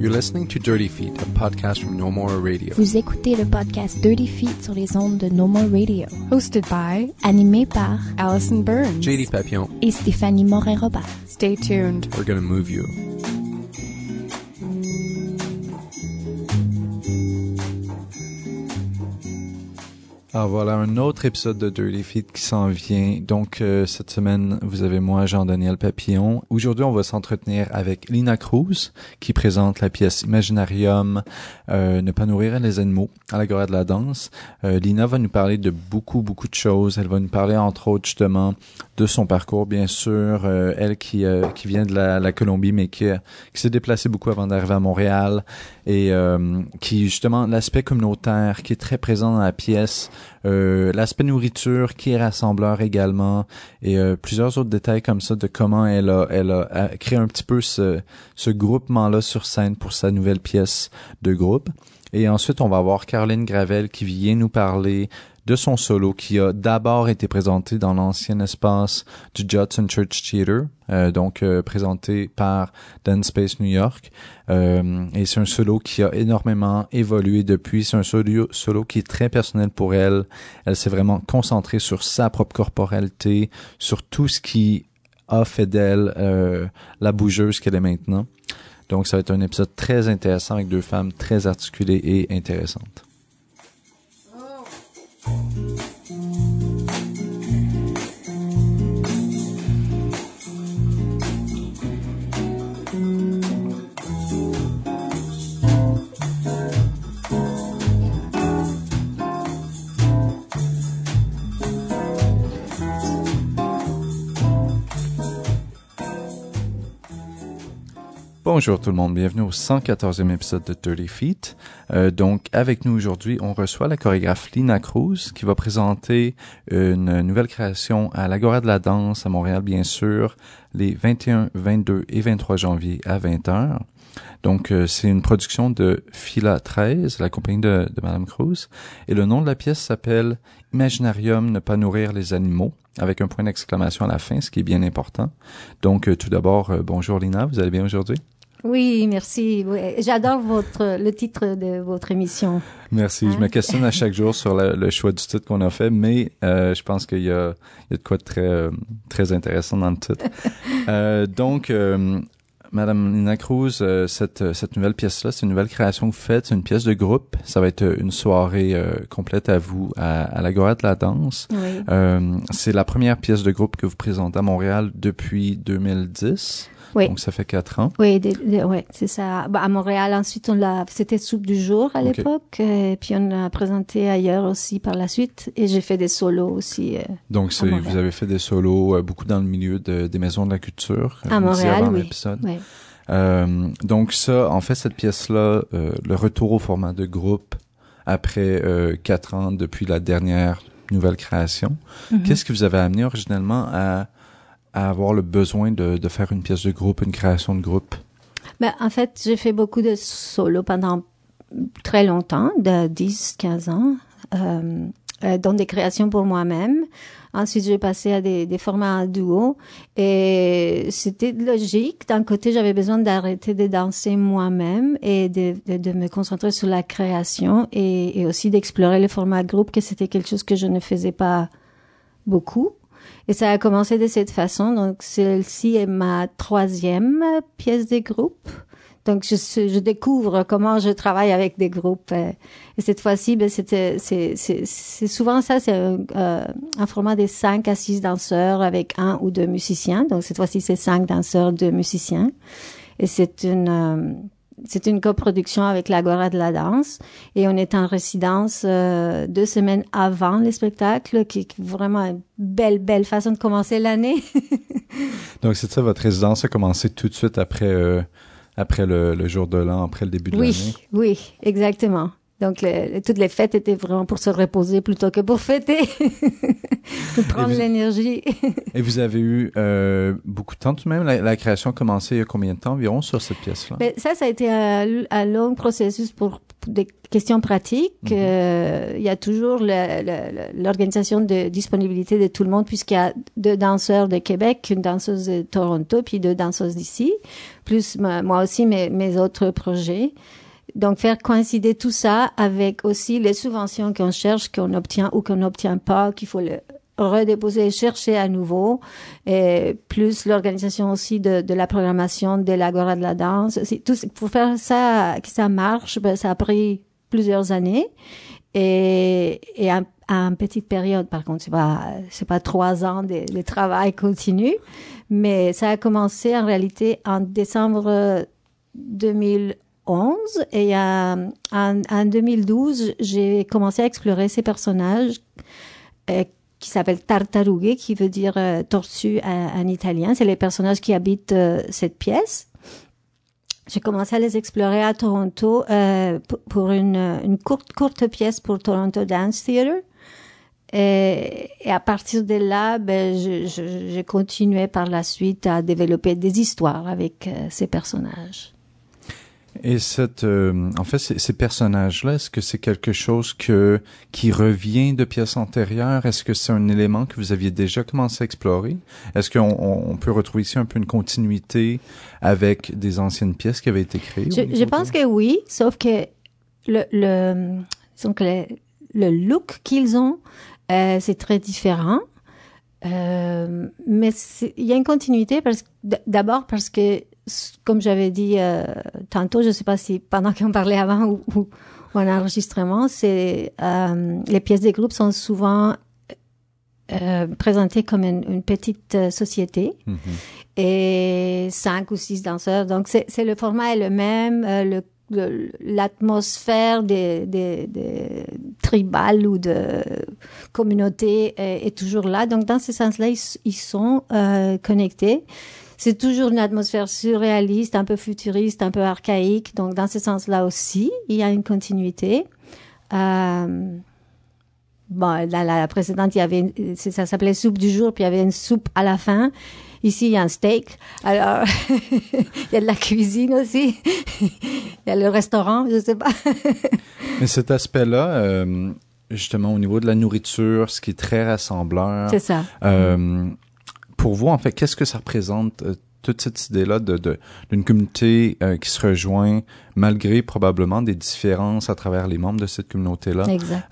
You're listening to Dirty Feet, a podcast from No More Radio. Vous écoutez le podcast Dirty Feet sur les ondes de No More Radio, Hosted by animé par Allison Burns. JD Papillon, et Stéphanie Morin-Robert. Stay tuned. we're gonna move you. Alors voilà, un autre épisode de Dirty qui s'en vient. Donc euh, cette semaine, vous avez moi, Jean-Daniel Papillon. Aujourd'hui, on va s'entretenir avec Lina Cruz, qui présente la pièce Imaginarium, euh, Ne pas nourrir les animaux à l'Agora de la danse. Euh, Lina va nous parler de beaucoup, beaucoup de choses. Elle va nous parler entre autres justement de son parcours, bien sûr. Euh, elle qui, qui vient de la, la Colombie, mais qui, qui s'est déplacée beaucoup avant d'arriver à Montréal et qui justement l'aspect communautaire qui est très présent dans la pièce, euh, l'aspect nourriture qui est rassembleur également et euh, plusieurs autres détails comme ça de comment elle a elle a, a créé un petit peu ce ce groupement là sur scène pour sa nouvelle pièce de groupe. Et ensuite, on va avoir Caroline Gravel qui vient nous parler de son solo qui a d'abord été présenté dans l'ancien espace du Judson Church Theater, euh, donc euh, présenté par Dance Space New York. Euh, et c'est un solo qui a énormément évolué depuis. C'est un solo, solo qui est très personnel pour elle. Elle s'est vraiment concentrée sur sa propre corporalité, sur tout ce qui a fait d'elle la bougeuse qu'elle est maintenant. Donc ça va être un épisode très intéressant avec deux femmes très articulées et intéressantes. うん。Bonjour tout le monde, bienvenue au 114e épisode de Dirty Feet. Euh, donc avec nous aujourd'hui, on reçoit la chorégraphe Lina Cruz qui va présenter une nouvelle création à l'Agora de la danse à Montréal bien sûr, les 21, 22 et 23 janvier à 20h. Donc euh, c'est une production de Fila 13, la compagnie de, de Madame Cruz, et le nom de la pièce s'appelle Imaginarium ne pas nourrir les animaux avec un point d'exclamation à la fin, ce qui est bien important. Donc, euh, tout d'abord, euh, bonjour Lina, vous allez bien aujourd'hui? Oui, merci. Oui, J'adore votre le titre de votre émission. Merci. Je Hein? me questionne à chaque jour sur le, le choix du titre qu'on a fait, mais euh, je pense qu'il y a, il y a de quoi de très, euh, très intéressant dans le titre. Euh, donc, euh, Madame Lina Cruz, euh, cette, cette nouvelle pièce-là, c'est une nouvelle création que vous faites, c'est une pièce de groupe. Ça va être une soirée euh, complète à vous à, à l'Agora de la danse. Oui. Euh, c'est la première pièce de groupe que vous présentez à Montréal depuis 2010. Oui. Donc, ça fait quatre ans. Oui, des- des- ouais, c'est ça. Bah, à Montréal, ensuite, on l'a, c'était Soupe du jour à l'époque, et puis on l'a présenté ailleurs aussi par la suite, et j'ai fait des solos aussi euh, Donc, c'est- vous avez fait des solos euh, beaucoup dans le milieu de- des maisons de la culture. à le disait Montréal, avant oui. l'épisode. Euh, donc ça, en fait, cette pièce-là, euh, le retour au format de groupe après euh, quatre ans depuis la dernière nouvelle création, Mhm. qu'est-ce qui vous avait amené originellement à, à avoir le besoin de, de faire une pièce de groupe, une création de groupe? Ben, en fait, j'ai fait beaucoup de solos pendant très longtemps, de 10, 15 ans, euh, euh, dans des créations pour moi-même. Ensuite, j'ai passé à des, des formats en duo et c'était logique. D'un côté, j'avais besoin d'arrêter de danser moi-même et de, de, de me concentrer sur la création et, et aussi d'explorer le format groupe, que c'était quelque chose que je ne faisais pas beaucoup. Et ça a commencé de cette façon. Donc, celle-ci est ma troisième pièce de groupe. Donc, je, je découvre comment je travaille avec des groupes. euh, Et cette fois-ci, ben, c'est, souvent ça, c'est un, euh, un format des cinq à six danseurs avec un ou deux musiciens. Donc, cette fois-ci, c'est cinq danseurs, deux musiciens. Et c'est une, euh, c'est une coproduction avec l'Agora de la danse. Et on est en résidence euh, deux semaines avant le spectacle, qui est vraiment une belle, belle façon de commencer l'année. Donc c'est ça, votre résidence a commencé tout de suite après, euh, après le, le jour de l'an, après le début de l'année? oui, oui, exactement. Donc, le- toutes les fêtes étaient vraiment pour se reposer plutôt que pour fêter, pour prendre l'énergie. Et vous avez eu euh, beaucoup de temps tout de même? La, la création a commencé il y a combien de temps environ sur cette pièce-là? Mais ça, ça a été un, un long processus pour des questions pratiques, Mhm. euh, il y a toujours l'organisation de disponibilité de tout le monde, puisqu'il y a deux danseurs de Québec, une danseuse de Toronto, puis deux danseuses d'ici, plus ma- moi aussi mes, mes autres projets. Donc, faire coïncider tout ça avec aussi les subventions qu'on cherche, qu'on obtient ou qu'on n'obtient pas, qu'il faut le redéposer, chercher à nouveau, et plus l'organisation aussi de, de la programmation de l'Agora de la danse. Tout, pour faire ça, que ça marche, ben, ça a pris plusieurs années et, et à, à une petite période. Par contre, c'est pas, c'est pas trois ans de, de travail continu, mais ça a commencé en réalité en décembre 2011 et en, en 2012, j'ai commencé à explorer ces personnages euh, qui s'appellent tartarughe, qui veut dire euh, tortue en, en italien. C'est les personnages qui habitent euh, cette pièce. J'ai commencé à les explorer à Toronto pour une, courte, pièce pour Toronto Dance Theatre. Et, à partir de là, ben, j'ai continué par la suite à développer des histoires avec ces personnages. Et cette, euh, en fait, ces, personnages-là, est-ce que c'est quelque chose que qui revient de pièces antérieures Est-ce que c'est un élément que vous aviez déjà commencé à explorer? Est-ce qu'on on, on peut retrouver ici un peu une continuité avec des anciennes pièces qui avaient été créées Je, je pense que oui, sauf que le, le, que le, le look qu'ils ont, euh, c'est très différent. Euh, mais il y a une continuité parce d'abord parce que comme j'avais dit euh, tantôt, je sais pas si pendant qu'on parlait avant ou, ou, ou en enregistrement, c'est euh, les pièces des groupes sont souvent euh, présentées comme une, une petite euh, société Mhm. et cinq ou six danseurs. Donc c'est c'est le format est le même, euh, le le- l'atmosphère des, des, des tribales ou de communautés est, est toujours là. Donc dans ce sens-là, ils, ils sont euh, connectés. C'est toujours une atmosphère surréaliste, un peu futuriste, un peu archaïque. Donc dans ce sens-là aussi, il y a une continuité. Euh, Bon, dans la précédente, il y avait, une- ça s'appelait soupe du jour, puis il y avait une soupe à la fin. Ici, il y a un steak. Alors, il y a de la cuisine aussi. il y a le restaurant, je sais pas. Mais cet aspect-là, euh, justement, au niveau de la nourriture, ce qui est très rassembleur, C'est ça. Euh, pour vous, en fait, qu'est-ce que ça représente euh, toute cette idée-là de de- d'une communauté euh, qui se rejoint malgré probablement des différences à travers les membres de cette communauté-là?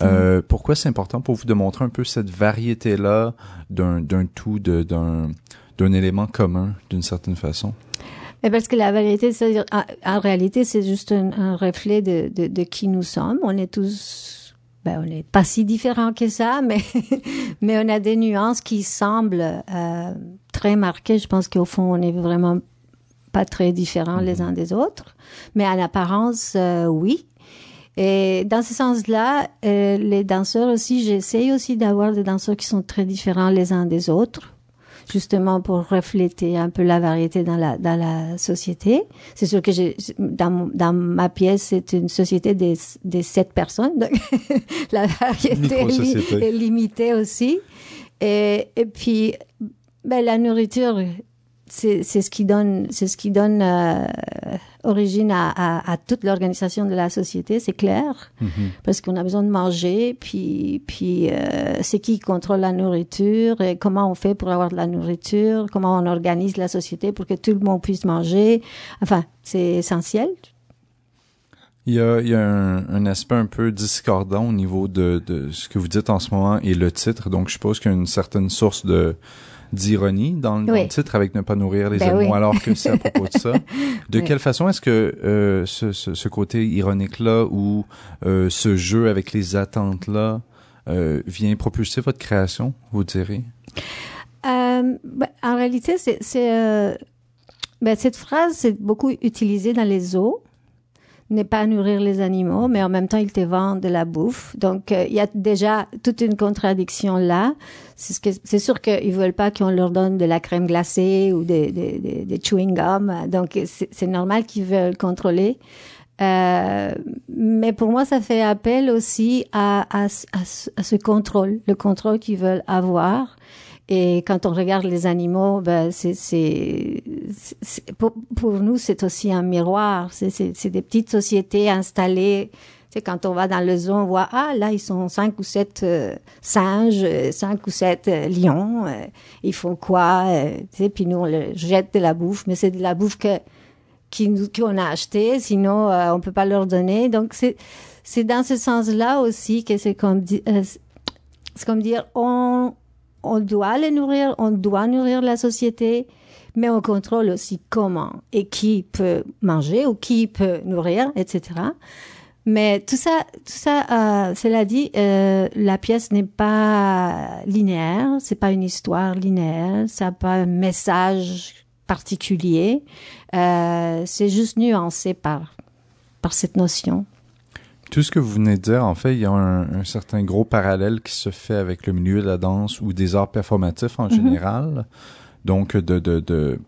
Euh, pourquoi c'est important pour vous de montrer un peu cette variété-là d'un d'un tout, de- d'un d'un élément commun d'une certaine façon? Mais parce que la vérité, c'est en, en réalité, c'est juste un, un reflet de, de, de qui nous sommes. On est tous, ben, on n'est pas si différents que ça, mais mais on a des nuances qui semblent euh, très marquées. Je pense qu'au fond, on est vraiment pas très différents les uns des autres, mais en apparence, euh, oui. Et dans ce sens-là, euh, les danseurs aussi, j'essaye aussi d'avoir des danseurs qui sont très différents les uns des autres justement pour refléter un peu la variété dans la dans la société. C'est sûr que j'ai dans dans ma pièce c'est une société des des sept personnes, donc la variété est, li- est limitée aussi. Et et puis ben la nourriture c'est ce qui donne c'est ce qui donne euh, origine à, à, à toute l'organisation de la société, c'est clair parce qu'on a besoin de manger, puis puis euh, c'est qui contrôle la nourriture et comment on fait pour avoir de la nourriture, comment on organise la société pour que tout le monde puisse manger. Enfin, c'est essentiel. Il y a, il y a un, un aspect un peu discordant au niveau de, de ce que vous dites en ce moment et le titre. Donc, je suppose qu'il y a une certaine source de d'ironie dans, le- dans Oui. le titre avec ne pas nourrir les Ben animaux oui. alors que c'est à propos de ça. De Oui. quelle façon est-ce que euh, ce, ce, ce côté ironique-là ou euh, ce jeu avec les attentes-là euh, vient propulser votre création, vous direz? Euh, ben, en réalité, c'est c'est, euh, ben, cette phrase c'est beaucoup utilisée dans les zoos. Ne pas nourrir les animaux, mais en même temps, ils te vendent de la bouffe. Donc, euh, il y a déjà toute une contradiction là. C'est ce que- sûr qu'ils veulent pas qu'on leur donne de la crème glacée ou des, des, des, des chewing gum. Donc, c'est normal qu'ils veulent contrôler. Euh, mais pour moi, ça fait appel aussi à, à, à ce contrôle, le contrôle qu'ils veulent avoir. Et quand on regarde les animaux, ben c'est c'est c'est- pour, pour nous c'est aussi un miroir. C'est c'est c'est des petites sociétés installées sais, quand on va dans le zoo, on voit, ah, là, ils sont cinq ou sept euh, singes, euh, cinq ou sept euh, lions. ils font quoi? sais, puis nous, on le jette de la bouffe, mais c'est de la bouffe que qu'on a acheté, sinon on peut pas leur donner. Donc c'est c'est dans ce sens-là aussi que c'est comme c'est comme dire on on doit les nourrir, on doit nourrir la société, mais on contrôle aussi comment et qui peut manger ou qui peut nourrir, etc. Mais tout ça, tout ça, euh, cela dit, euh, la pièce n'est pas linéaire, c'est pas une histoire linéaire, ça n'a pas un message particulier, euh, c'est juste nuancé par par cette notion. Tout ce que vous venez de dire, en fait, il y a un, un certain gros parallèle qui se fait avec le milieu de la danse ou des arts performatifs en général. Donc, de, de, de,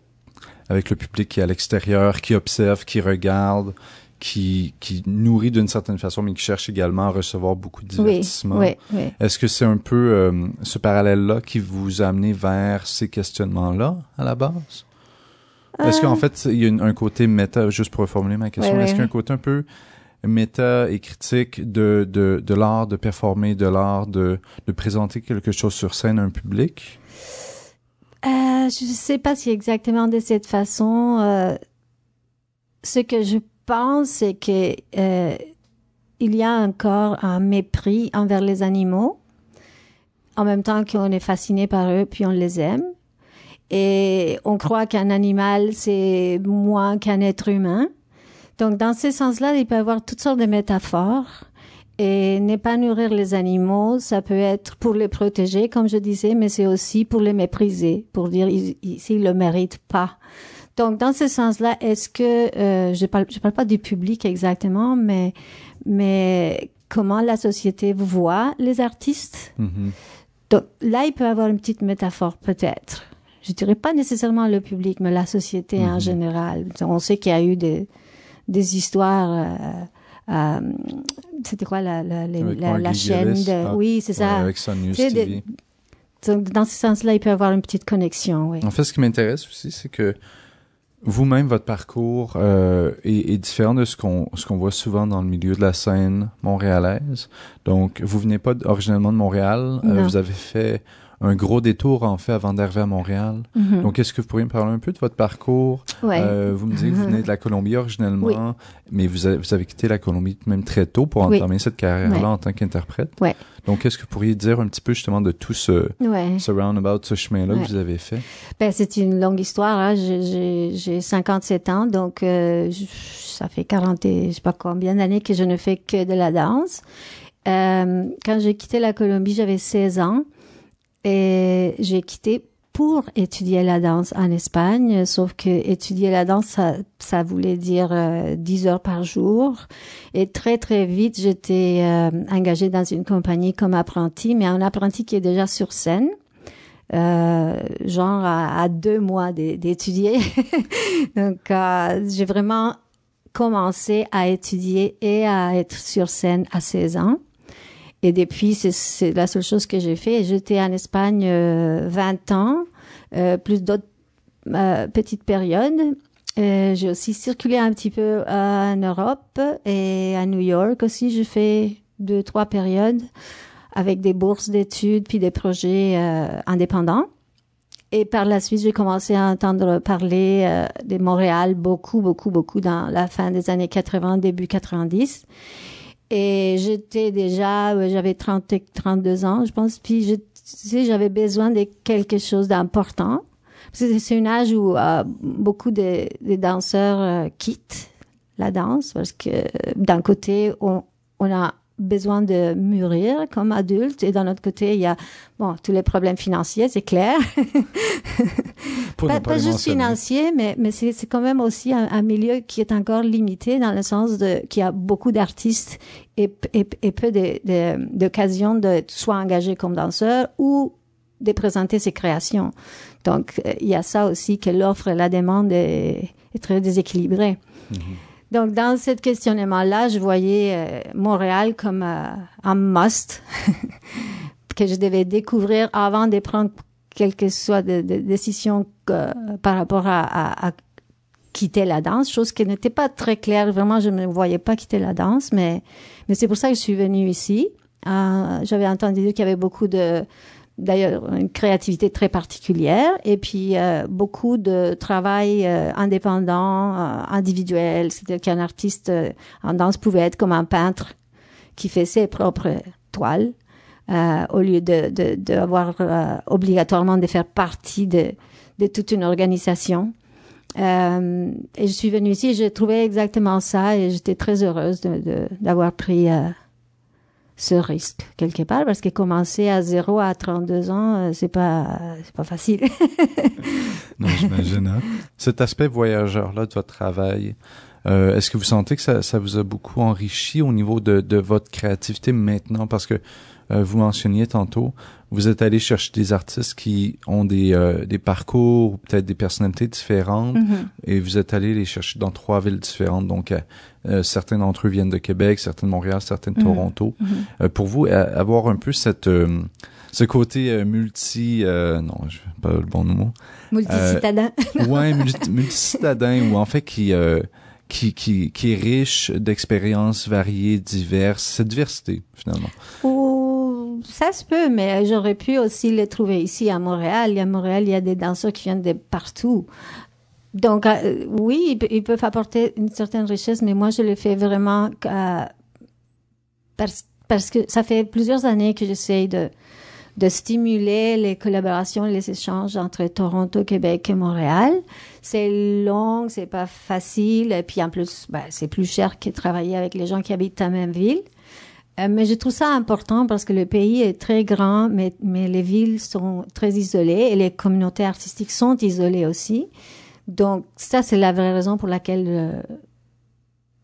avec le public qui est à l'extérieur, qui observe, qui regarde, qui, qui nourrit d'une certaine façon, mais qui cherche également à recevoir beaucoup de divertissement. oui, oui. Est-ce que c'est un peu euh, ce parallèle-là qui vous a amené vers ces questionnements-là à la base? Est-ce qu'en fait, il y a une- un côté méta, juste pour reformuler ma question, Euh. Est-ce qu'il y a un côté un peu méta et critique de, de, de l'art de performer, de l'art de, de présenter quelque chose sur scène à un public? Euh, je ne sais pas si exactement de cette façon. euh, ce que je pense, c'est que euh, il y a encore un mépris envers les animaux, en même temps qu'on est fasciné par eux, puis on les aime. Et on croit qu'un animal, c'est moins qu'un être humain. Donc, dans ce sens-là, il peut y avoir toutes sortes de métaphores. Et ne pas nourrir les animaux, ça peut être pour les protéger, comme je disais, mais c'est aussi pour les mépriser, pour dire ils, ils, s'ils le méritent pas. Donc, dans ce sens-là, est-ce que euh, je parle, je parle pas du public exactement, mais mais comment la société voit les artistes? Mhm. Donc là, il peut y avoir une petite métaphore peut-être. Je dirais pas nécessairement le public, mais la société en Mhm. général. On sait qu'il y a eu des des histoires. euh, euh, c'était quoi la la, chaîne de ah, oui c'est ça Ouais, avec Sun News TV. dans ce sens-là il peut y avoir une petite connexion oui En fait, ce qui m'intéresse aussi, c'est que vous-même, votre parcours euh, est, est différent de ce qu'on ce qu'on voit souvent dans le milieu de la scène montréalaise. Donc, vous venez pas originellement de Montréal. euh, vous avez fait un gros détour, en fait, avant d'arriver à Montréal. Mhm. Donc, est-ce que vous pourriez me parler un peu de votre parcours? ouais Euh, vous me disiez que vous venez de la Colombie originellement, Oui. mais vous avez, vous avez quitté la Colombie même très tôt pour Oui. entamer cette carrière-là Ouais. en tant qu'interprète. Ouais. Donc, est-ce que vous pourriez dire un petit peu justement de tout ce, roundabout, ce chemin-là que vous avez fait? Ben, c'est une longue histoire. Hein. J'ai- J'ai j'ai 57 ans, donc euh, ça fait 40 et je sais pas combien d'années que je ne fais que de la danse. Euh, quand j'ai quitté la Colombie, j'avais 16 ans et j'ai quitté pour étudier la danse en Espagne, sauf que étudier la danse, ça, ça voulait dire euh, 10 heures par jour. Et très, très vite, j'étais euh, engagée dans une compagnie comme apprenti, mais un apprenti qui est déjà sur scène euh, genre à, deux mois d'é- d'étudier. Donc, euh, j'ai vraiment commencé à étudier et à être sur scène à 16 ans. Et depuis, c'est- la seule chose que j'ai fait. J'étais en Espagne euh, 20 ans, euh, plus d'autres euh, petites périodes. Euh, j'ai aussi circulé un petit peu en Europe et à New York aussi. J'ai fait deux, trois périodes avec des bourses d'études puis des projets euh, indépendants. Et par la suite, j'ai commencé à entendre parler euh, de Montréal beaucoup, beaucoup, beaucoup dans la fin des années 80, début 90. Et j'étais déjà, euh, j'avais 30, et 32 ans, je pense, puis je, tu sais, j'avais besoin de quelque chose d'important. C'est un âge où euh, beaucoup de, danseurs euh, quittent la danse parce que d'un côté, on, on a besoin de mûrir comme adulte et d'un autre côté, il y a bon tous les problèmes financiers, c'est clair. Pour pas, pas pas les juste financier, mais, mais c'est c'est quand même aussi un, un milieu qui est encore limité dans le sens de qu'il y a beaucoup d'artistes et, et, peu de- de- d'occasions de, soit engagé comme danseur ou de présenter ses créations. Donc, euh, il y a ça aussi que l'offre et la demande est, est très déséquilibrée. Donc, dans ce questionnement-là, je voyais euh, Montréal comme euh, un must que je devais découvrir avant de prendre quelque soit de, de décision que- par rapport à, quitter la danse, chose qui n'était pas très claire. Vraiment, je ne me voyais pas quitter la danse, mais, c'est pour ça que je suis venue ici. Euh, J'avais entendu dire qu'il y avait beaucoup de, d'ailleurs, une créativité très particulière et puis euh, beaucoup de travail euh, indépendant, euh, individuel. C'est-à-dire qu'un artiste euh, en danse pouvait être comme un peintre qui fait ses propres toiles euh, au lieu de, de, d'avoir euh, obligatoirement de faire partie de, de toute une organisation. Et je suis venue ici, j'ai trouvé exactement ça et j'étais très heureuse de, de- d'avoir pris ce risque quelque part parce que commencer à zéro à 32 ans, euh, c'est pas c'est pas facile. Non, j'imagine. hein. Cet aspect voyageur-là de votre travail, euh, est-ce que vous sentez que ça, ça vous a beaucoup enrichi au niveau de, de votre créativité maintenant? Parce que euh, vous mentionniez tantôt, vous êtes allé chercher des artistes qui ont des, euh, des parcours ou peut-être des personnalités différentes et vous êtes allé les chercher dans trois villes différentes. Donc, euh, euh, certains d'entre eux viennent de Québec, certains de Montréal, certains de Mhm. Toronto. Euh, pour vous, avoir un peu cette... euh, ce côté euh, multi... euh, non, je pas le bon mot. Multicitadin. Ouais, multi- multicitadin ou en fait qui euh, qui qui qui est riche d'expériences variées, diverses, cette diversité finalement. Ou ça se peut, mais j'aurais pu aussi les trouver ici à Montréal. À Montréal, il y a des danseurs qui viennent de partout. Donc, euh, oui, ils, pe- ils peuvent apporter une certaine richesse, mais moi, je le fais vraiment euh, parce, que ça fait plusieurs années que j'essaye de, de stimuler les collaborations les échanges entre Toronto, Québec et Montréal. C'est long, c'est pas facile, et puis en plus, ben, c'est plus cher que travailler avec les gens qui habitent la même ville. Euh, mais je trouve ça important parce que le pays est très grand, mais, mais les villes sont très isolées et les communautés artistiques sont isolées aussi. Donc, ça, c'est la vraie raison pour laquelle euh,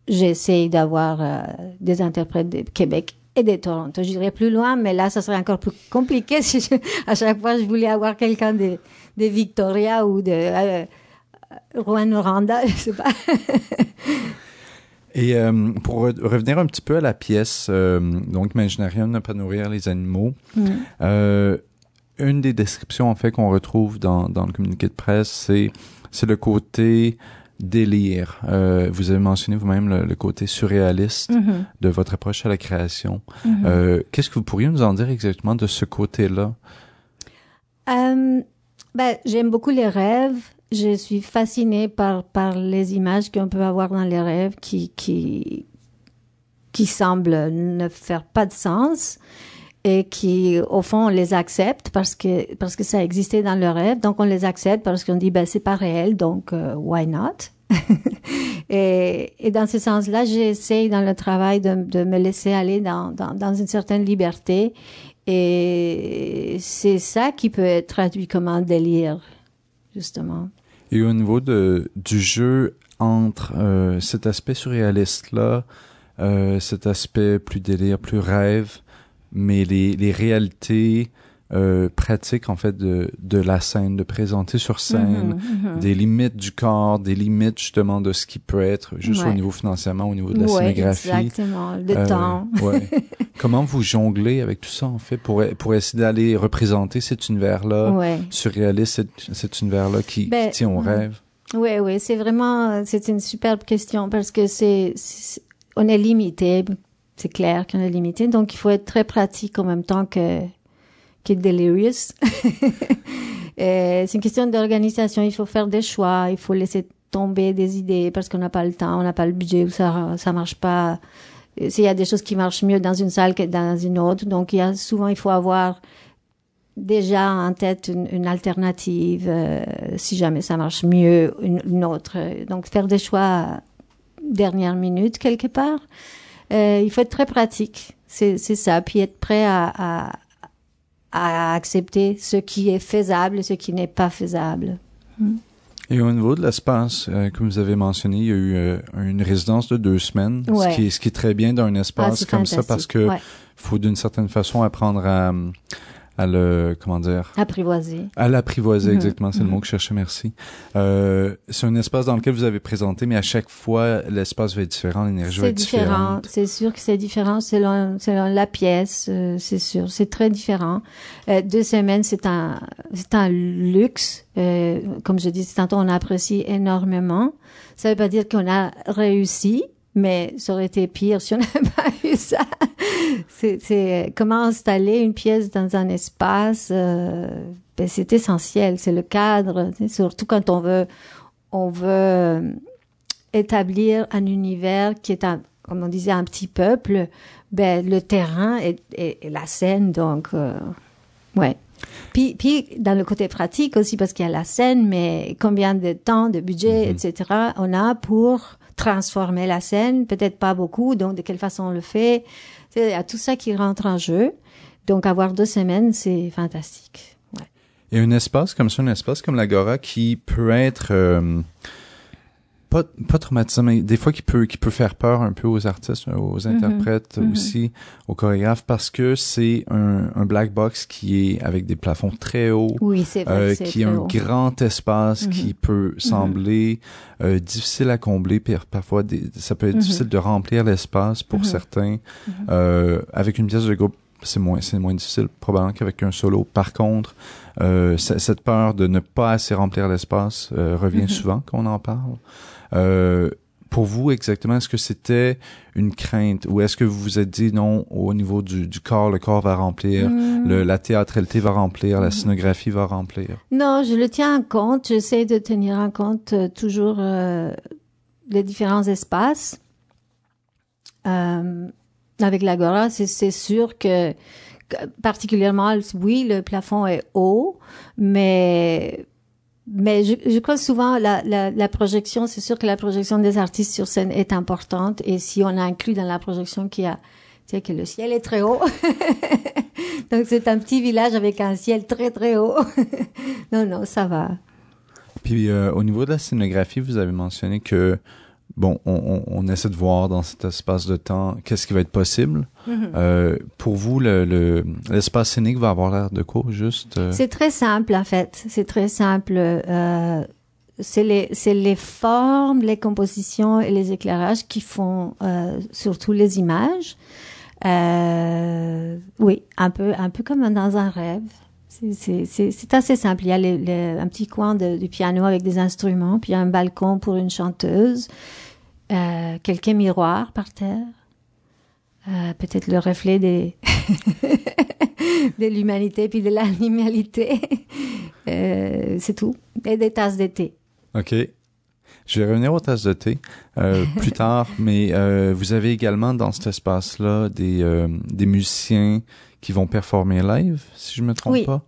j'essaye d'avoir euh, des interprètes de Québec et de Toronto. Je dirais plus loin, mais là, ça serait encore plus compliqué si je- à chaque fois je voulais avoir quelqu'un de, de Victoria ou de euh, Rouen Oranda, je sais pas. Et euh, pour re- revenir un petit peu à la pièce, euh, donc Imaginarium ne pas nourrir les animaux. Euh, une des descriptions en fait qu'on retrouve dans, dans le communiqué de presse, c'est c'est le côté délire. Euh, vous avez mentionné vous-même le, le côté surréaliste Mhm. de votre approche à la création. Euh, Qu'est-ce que vous pourriez nous en dire exactement de ce côté-là? Euh, ben, j'aime beaucoup les rêves. Je suis fascinée par, par les images qu'on peut avoir dans les rêves qui, qui, qui semblent ne faire pas de sens et qui, au fond, on les accepte parce que, parce que ça existait dans le rêve. Donc, on les accepte parce qu'on dit, ben, c'est pas réel, donc, euh, why not? et, et dans ce sens-là, j'essaye dans le travail de, de me laisser aller dans, dans, dans une certaine liberté et c'est ça qui peut être traduit comme un délire, justement. Et au niveau de, du jeu entre euh, cet aspect surréaliste-là, euh, cet aspect plus délire, plus rêve, mais les, les réalités euh, pratiques en fait de, de la scène, de présenter sur scène, Mhm, mhm. des limites du corps, des limites justement de ce qui peut être, juste au niveau financièrement, au niveau de la Ouais, scénographie. exactement. Le Euh, temps. ouais. Comment vous jonglez avec tout ça en fait pour, pour essayer d'aller représenter cet univers-là, Ouais. surréaliste, cet, cet univers-là qui, qui Ben, tient au mhm. rêve? Oui, oui, c'est vraiment, c'est une superbe question parce que c'est- on est limité, c'est clair qu'on est limité, donc il faut être très pratique en même temps que, Et c'est une question d'organisation, il faut faire des choix, il faut laisser tomber des idées parce qu'on n'a pas le temps, on n'a pas le budget ou ça, ça marche pas. Et S'il y a des choses qui marchent mieux dans une salle que dans une autre, donc il y a souvent, il faut avoir déjà en tête une, une alternative, euh, si jamais ça marche mieux, une, autre. Donc faire des choix dernière minute quelque part. Euh, il faut être très pratique, c'est ça, puis être prêt à, à, à accepter ce qui est faisable et ce qui n'est pas faisable. Et au niveau de l'espace, euh, comme vous avez mentionné, il y a eu euh, une résidence de deux semaines, Ouais. ce, qui est, ce qui est très bien d'un Ah, espace comme ça parce que Ouais. faut d'une certaine façon apprendre à, à le comment dire? Apprivoiser. à l'apprivoiser Mhm. exactement c'est le Mhm. mot que je cherchais merci euh, c'est un espace dans lequel vous avez présenté mais à chaque fois l'espace va être différent l'énergie va être différent. différente C'est sûr que c'est différent selon, selon la pièce. euh, c'est sûr. C'est très différent. Euh, deux semaines, c'est un, c'est un luxe. Euh, comme je disais tantôt, on apprécie énormément. Ça veut pas dire qu'on a réussi, mais ça aurait été pire si on n'avait pas eu ça. c'est, comment installer une pièce dans un espace. euh, ben, c'est essentiel. C'est le cadre. Surtout quand on veut, on veut euh, établir un univers qui est un, comme on disait, un petit peuple, ben, le terrain est la scène, donc, euh, ouais. Puis, puis, dans le côté pratique aussi, parce qu'il y a la scène, mais combien de temps, de budget, Mhm. etc., on a pour transformer la scène, peut-être pas beaucoup, donc de quelle façon on le fait. Il y a tout ça qui rentre en jeu. Donc, avoir deux semaines, c'est fantastique. Ouais. Et un espace comme ça, un espace comme l'Agora qui peut être euh, pas, pas traumatisant, mais des fois qui peut, qui peut faire peur un peu aux artistes, aux interprètes Mhm. aussi, aux chorégraphes, parce que c'est un, un black box qui est avec des plafonds très hauts, Oui, vrai. euh, qui est un haut. grand espace Mhm. qui peut sembler euh, difficile à combler, puis parfois des, ça peut être Mhm. difficile de remplir l'espace pour Mhm. certains. Euh, avec une pièce de groupe, c'est moins, c'est moins difficile probablement qu'avec un solo. Par contre, euh, cette peur de ne pas assez remplir l'espace euh, revient Mhm. souvent quand on en parle. Euh, pour vous, exactement, est-ce que c'était une crainte ou est-ce que vous vous êtes dit non, au niveau du, du corps, le corps va remplir, Mm. le, la théâtralité va remplir, la Mhm. scénographie va remplir? Non, je le tiens en compte. J'essaie de tenir en compte euh, toujours euh, les différents espaces. Euh, avec l'Agora, c'est c'est sûr que particulièrement, oui, le plafond est haut, mais mais je, je crois souvent la, la, la projection, c'est sûr que la projection des artistes sur scène est importante et si on inclut dans la projection qu'il y a, tu sais, que le ciel est très haut, donc c'est un petit village avec un ciel très très haut. non, non, ça va. Puis euh, au niveau de la scénographie, vous avez mentionné que bon, on, on, on essaie de voir dans cet espace de temps qu'est-ce qui va être possible. Euh, pour vous, le, le- l'espace scénique va avoir l'air de quoi, juste euh, C'est très simple en fait. C'est très simple. Euh, c'est les les formes, les compositions et les éclairages qui font euh, surtout les images. Euh, oui, un peu un peu comme dans un rêve. C'est- assez simple. Il y a un petit coin de, du piano avec des instruments, puis un balcon pour une chanteuse, euh, quelques miroirs par terre, euh, peut-être le reflet des de l'humanité puis de l'animalité. Euh, c'est tout. Et des tasses de thé. Ok. Je vais revenir aux tasses de thé euh, plus tard, mais euh, vous avez également dans cet espace-là des, euh, des musiciens qui vont performer live, si je me trompe Oui. pas,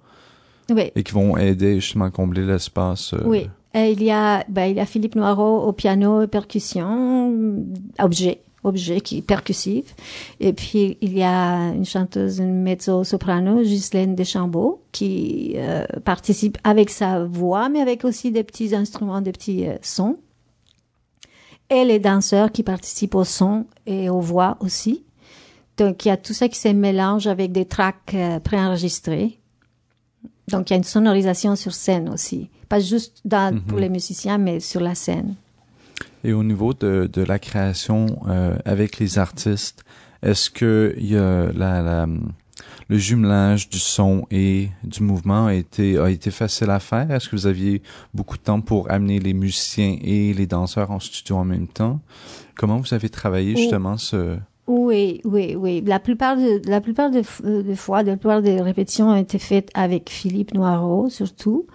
Oui, et qui vont aider justement à combler l'espace. euh, oui. Et il y a, ben, il y a Philippe Noireau au piano et percussion, objet, objet qui est percussif. Et puis il y a une chanteuse, une mezzo-soprano, Ghislaine Deschambault, qui euh, participe avec sa voix, mais avec aussi des petits instruments, des petits euh, sons. Et les danseurs qui participent au son et aux voix aussi. Donc il y a tout ça qui se mélange avec des tracks euh, préenregistrés. Donc il y a une sonorisation sur scène aussi, pas juste dans, Mhm. pour les musiciens, mais sur la scène. Et au niveau de, de la création euh, avec les artistes, est-ce que il y a la, la- le jumelage du son et du mouvement a été a été facile à faire? Est-ce que vous aviez beaucoup de temps pour amener les musiciens et les danseurs en studio en même temps? Comment vous avez travaillé justement ce Oui, oui, oui. La plupart de, la plupart de, f- de fois, la plupart des répétitions ont été faites avec Philippe Noireau, surtout.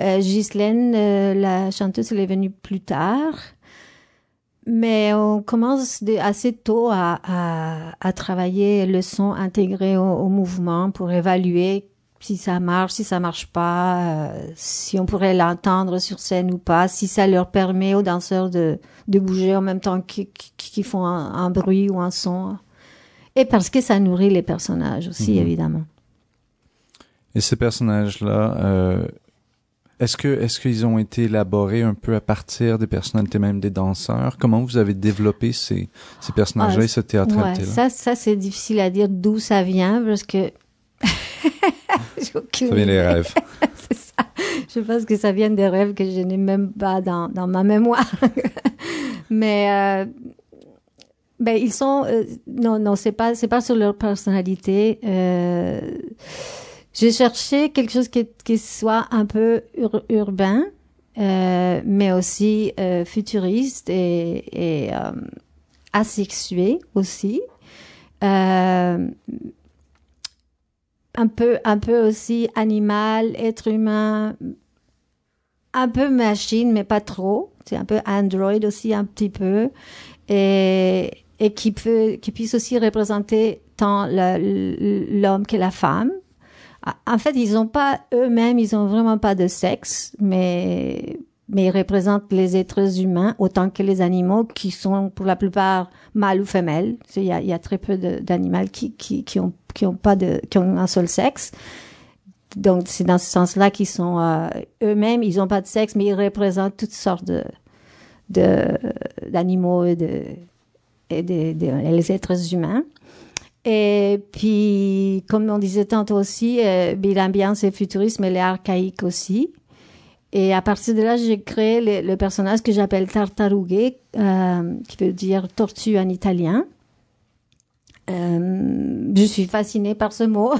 Euh, Ghislaine, euh, la chanteuse, elle est venue plus tard. Mais on commence de- assez tôt à, à, à travailler le son intégré au, au mouvement pour évaluer si ça marche, si ça marche pas, euh, si on pourrait l'entendre sur scène ou pas, si ça leur permet aux danseurs de, de bouger en même temps qu'ils font un, un bruit ou un son. Et parce que ça nourrit les personnages aussi, Mhm. évidemment. et ces personnages-là euh, est-ce que est-ce qu'ils ont été élaborés un peu à partir des personnalités même des danseurs? Comment vous avez développé ces ces personnages-là Ah, et théâtralité-là Ouais, ça, ça c'est difficile à dire d'où ça vient parce que aucune Ça vient des rêves. c'est ça. Je pense que ça vient des rêves que je n'ai même pas dans, dans ma mémoire. Mais euh, ben ils sont euh, non non c'est pas c'est pas sur leur personnalité. Euh, j'ai cherché quelque chose qui, qui soit un peu ur- urbain, euh, mais aussi euh, futuriste et, et euh, asexué aussi. Un peu, un peu aussi animal, être humain, un peu machine, mais pas trop. C'est un peu android aussi, un petit peu. Et, et qui peut, qui puisse aussi représenter tant l'homme que la femme. En fait, ils ont pas eux-mêmes, ils ont vraiment pas de sexe, mais mais ils représentent les êtres humains autant que les animaux qui sont pour la plupart mâles ou femelles. Il y a, il très peu d'animaux qui, ont pas de qui ont un seul sexe. Donc c'est dans ce sens-là qu'ils sont euh, eux-mêmes, ils ont pas de sexe, mais ils représentent toutes sortes d'animaux et de et de, les êtres humains. Et puis, comme on disait tantôt aussi, euh, l'ambiance est futuriste, mais elle est archaïque aussi. Et à partir de là, j'ai créé le, personnage que j'appelle Tartarughe, euh, qui veut dire tortue en italien. Euh, je suis fascinée par ce mot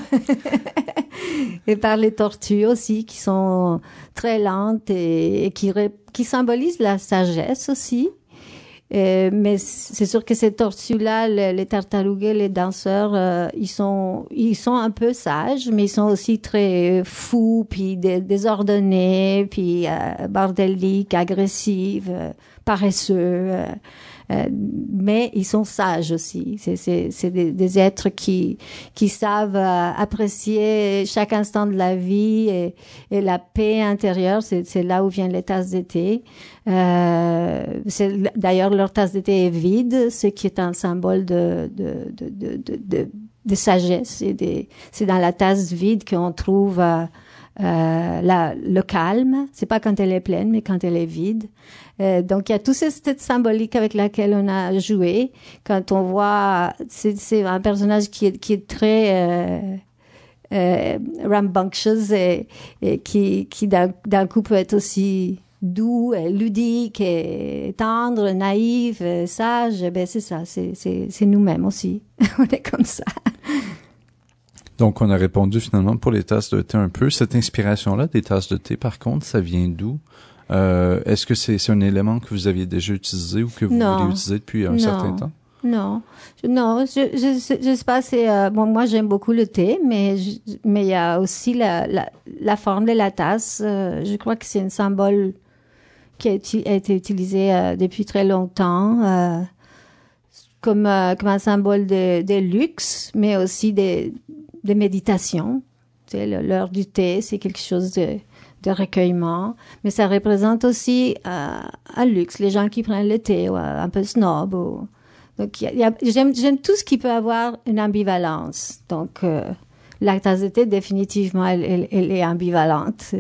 et par les tortues aussi, qui sont très lentes et, qui symbolisent la sagesse aussi. Euh, mais c'est sûr que ces tortues-là, le- les tartarugues, les danseurs, euh, ils sont, ils sont un peu sages, mais ils sont aussi très fous, puis dé- désordonnés, puis euh, bordéliques, agressifs, euh, paresseux. Euh, euh, mais ils sont sages aussi. C'est, des, des êtres qui, qui savent euh, apprécier chaque instant de la vie et, et la paix intérieure. C'est, là où viennent les tasses d'été. Euh, c'est, d'ailleurs, leur tasse d'été est vide, ce qui est un symbole de, de, de, de, de, de, sagesse. C'est dans la tasse vide qu'on trouve euh, euh, la, le calme. C'est pas quand elle est pleine, mais quand elle est vide. Euh, donc il y a toute cette symbolique avec laquelle on a joué. Quand on voit, c'est, un personnage qui est, très euh, euh, rambunctious et, qui, qui d'un, coup peut être aussi doux, ludique, tendre, naïf, et sage. Ben c'est ça, c'est nous-mêmes aussi. on est comme ça. Donc, on a répondu finalement pour les tasses de thé un peu. Cette inspiration-là des tasses de thé, par contre, ça vient d'où? Euh, est-ce que c'est, c'est un élément que vous aviez déjà utilisé ou que vous Non. voulez utiliser depuis un Non. certain temps? Non, non, je, je, je sais pas, c'est, euh, bon, moi j'aime beaucoup le thé, mais je- mais il y a aussi la, la, la forme de la tasse. euh, je crois que c'est un symbole qui a, été utilisé euh, depuis très longtemps, euh, comme, euh, comme un symbole de, de luxe, mais aussi de, de méditation. Tu sais, l'heure du thé, c'est quelque chose de, de recueillement, mais ça représente aussi euh, un luxe, les gens qui prennent le thé, ou euh, un peu snob. Ou... Donc, j'aime, tout ce qui peut avoir une ambivalence. Donc, euh, la tasse de thé, définitivement, elle, elle, elle est ambivalente.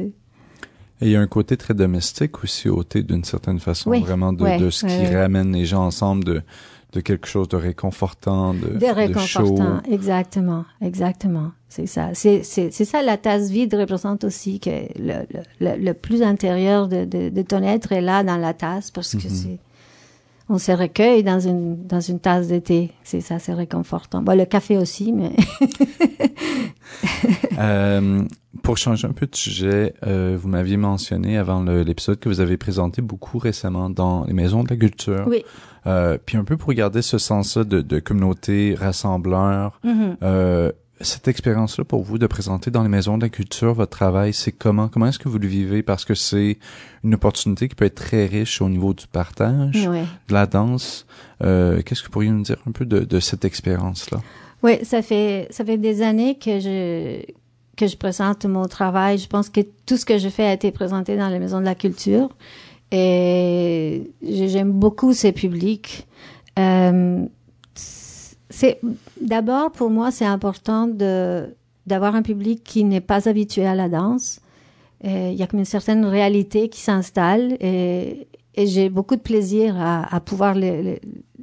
Et il y a un côté très domestique aussi au thé d'une certaine façon, Oui, vraiment de, ce qui ramène les gens ensemble, de, de quelque chose de réconfortant, de, De de réconfortant, chaud. exactement, exactement. C'est ça. C'est, c'est, c'est ça la tasse vide représente aussi que le, le, le, plus intérieur de, de, de ton être est là dans la tasse parce que Mhm. c'est on se recueille dans une dans une tasse de thé. C'est ça, c'est réconfortant. Bon, le café aussi, mais Euh, pour changer un peu de sujet, euh, vous m'aviez mentionné avant l'épisode que vous avez présenté beaucoup récemment dans les maisons de la culture. oui. Euh, puis un peu pour garder ce sens-là de, de communauté rassembleur, Mhm. euh, cette expérience-là pour vous de présenter dans les maisons de la culture votre travail, c'est comment? Comment est-ce que vous le vivez? Parce que c'est une opportunité qui peut être très riche au niveau du partage, Ouais. de la danse. Euh, Qu'est-ce que vous pourriez nous dire un peu de, de cette expérience-là? Oui, ça fait ça fait des années que je que je présente mon travail. Je pense que tout ce que je fais a été présenté dans les maisons de la culture et j'aime beaucoup ces publics. Euh, c'est d'abord pour moi c'est important de d'avoir un public qui n'est pas habitué à la danse. Il y a comme une certaine réalité qui s'installe et, et j'ai beaucoup de plaisir à, à pouvoir les, les-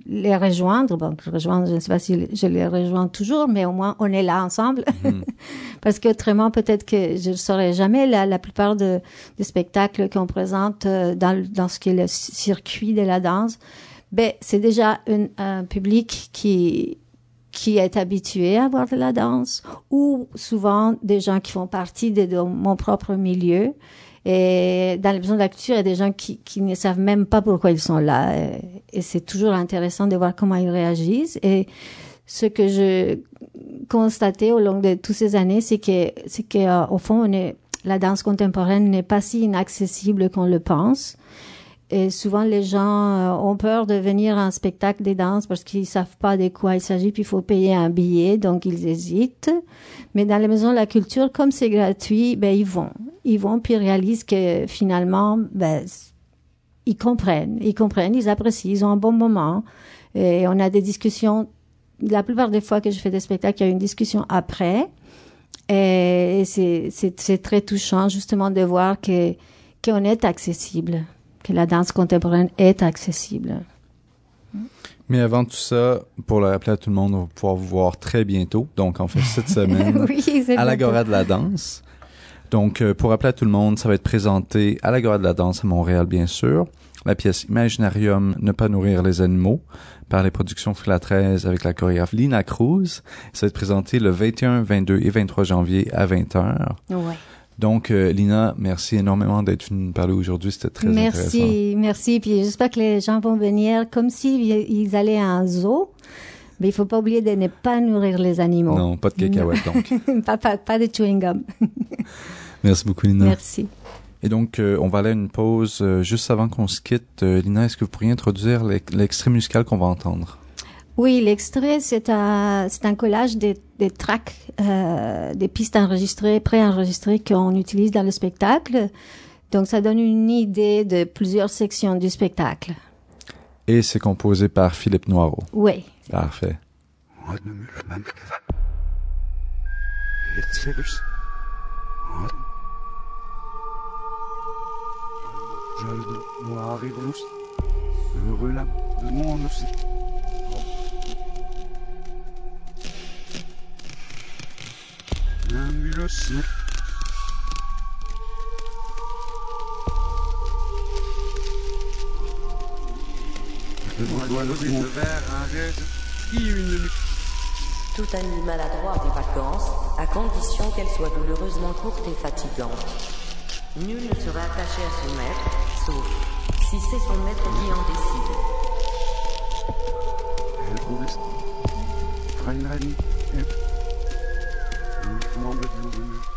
les rejoindre. Bon, rejoindre, je ne sais pas si je les rejoins toujours, mais au moins on est là ensemble. Mhm. Parce qu'autrement, peut-être que je ne saurais jamais la, la plupart de, des spectacles qu'on présente euh, dans, dans ce qui est le circuit de la danse. Ben, c'est déjà un, un public qui qui est habitué à voir de la danse ou souvent des gens qui font partie de, de mon propre milieu. Et dans les besoins de la culture, il y a des gens qui, qui ne savent même pas pourquoi ils sont là. Et, et c'est toujours intéressant de voir comment ils réagissent. Et ce que je constatais au long de toutes ces années, c'est que, c'est que, euh, au fond, on est, la danse contemporaine n'est pas si inaccessible qu'on le pense. Et souvent, les gens euh, ont peur de venir à un spectacle des danses parce qu'ils savent pas de quoi il s'agit, puis il faut payer un billet, donc ils hésitent. Mais dans les maisons de la culture, comme c'est gratuit, ben ils vont, ils vont, puis ils réalisent que finalement, ben ils comprennent, ils comprennent, ils apprécient, ils ont un bon moment. Et on a des discussions. La plupart des fois que je fais des spectacles, il y a une discussion après. Et c'est très touchant justement de voir que qu'on est accessible, que la danse contemporaine est accessible. Mais avant tout ça, pour le rappeler à tout le monde, on va pouvoir vous voir très bientôt. Donc, en fait, cette semaine, oui, à l'Agora de la danse. Donc, euh, pour rappeler à tout le monde, ça va être présenté à l'Agora de la danse à Montréal, bien sûr. La pièce Imaginarium, Ne pas nourrir les animaux, par les productions Fila 13 avec la chorégraphe Lina Cruz. Ça va être présenté le 21, 22 et 23 janvier à 20h. Ouais. Donc, euh, Lina, merci énormément d'être venue nous parler aujourd'hui. C'était très intéressant. Merci, merci. Puis j'espère que les gens vont venir comme s'ils ils allaient à un zoo. Mais il faut pas oublier de ne pas nourrir les animaux. Non, pas de cacahuètes, donc. pas, pas, pas de chewing gum. Merci beaucoup, Lina. Merci. Et donc, euh, on va aller à une pause euh, juste avant qu'on se quitte. Lina, est-ce que vous pourriez introduire l'ex- l'extrait musical qu'on va entendre? Oui, l'extrait, c'est un, c'est un collage des, des tracks, euh, des pistes enregistrées, préenregistrées qu'on utilise dans le spectacle. Donc, ça donne une idée de plusieurs sections du spectacle. Et c'est composé par Philippe Noireau. Oui. Parfait. Tout animal a droit des vacances, à condition qu'elles soient douloureusement courtes et fatigantes. Nul ne serait attaché à son maître, sauf si c'est son maître qui en décide. Muhammed Yıldırım.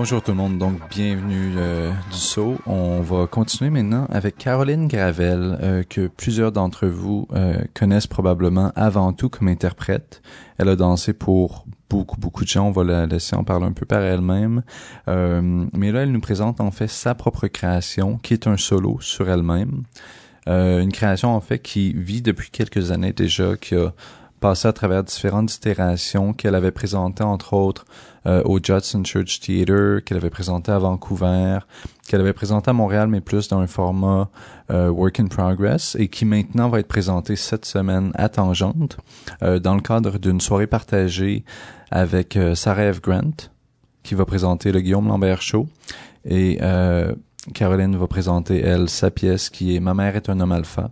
Bonjour tout le monde, donc bienvenue euh, du saut. On va continuer maintenant avec Caroline Gravel, euh, que plusieurs d'entre vous euh, connaissent probablement avant tout comme interprète. Elle a dansé pour beaucoup, beaucoup de gens. On va la laisser en parler un peu par elle-même. Mais là, elle nous présente en fait sa propre création, qui est un solo sur elle-même. Une création en fait qui vit depuis quelques années déjà, qui a passé à travers différentes itérations qu'elle avait présentées entre autres euh, au Judson Church Theatre, qu'elle avait présenté à Vancouver, qu'elle avait présenté à Montréal, mais plus dans un format euh, work in progress, et qui maintenant va être présenté cette semaine à Tangente, euh, dans le cadre d'une soirée partagée avec euh, Sarah F. Grant, qui va présenter le Guillaume Lambert Show, et euh, Caroline va présenter, elle, sa pièce qui est Ma mère est un homme alpha.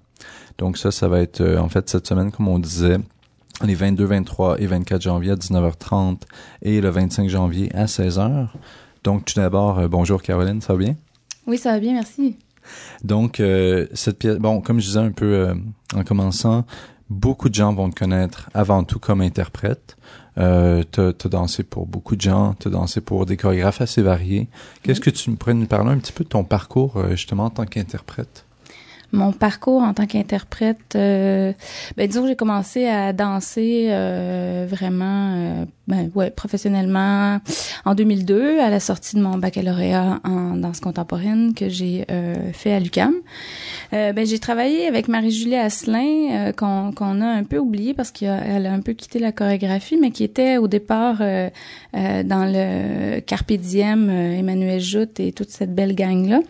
Donc ça, ça va être euh, en fait cette semaine, comme on disait, les 22, 23 et 24 janvier à 19h30 et le 25 janvier à 16h. Donc tout d'abord, euh, bonjour Caroline, ça va bien? Oui, ça va bien, merci. Donc euh, cette pièce, bon, comme je disais un peu euh, en commençant, beaucoup de gens vont te connaître avant tout comme interprète. Euh, t'as, t'as dansé pour beaucoup de gens, t'as dansé pour des chorégraphes assez variés. Qu'est-ce que tu pourrais nous parler un petit peu de ton parcours euh, justement en tant qu'interprète? Mon parcours en tant qu'interprète, euh, ben disons que j'ai commencé à danser euh, vraiment, euh, ben ouais, professionnellement en 2002 à la sortie de mon baccalauréat en danse contemporaine que j'ai euh, fait à l'UCAM. Euh, ben j'ai travaillé avec Marie-Julie Asselin qu'on a un peu oublié parce qu'elle a un peu quitté la chorégraphie, mais qui était au départ dans le Carpe Diem, Emmanuel Joute et toute cette belle gang là.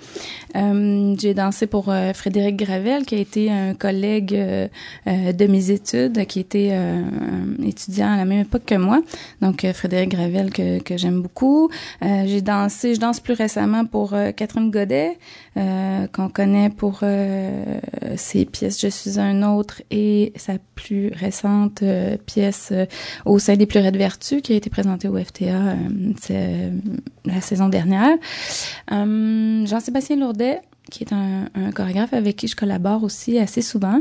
j'ai dansé pour euh, Frédéric Gravel, qui a été un collègue euh, euh, de mes études, qui était euh, étudiant à la même époque que moi. Donc, Frédéric Gravel, que, que j'aime beaucoup. J'ai dansé, je danse plus récemment pour Catherine Godet, qu'on connaît pour ses pièces Je suis un autre et sa plus récente pièce Au sein des pleurettes vertus, qui a été présentée au FTA la saison dernière. Jean-Sébastien Lourdet, qui est un, un, chorégraphe avec qui je collabore aussi assez souvent.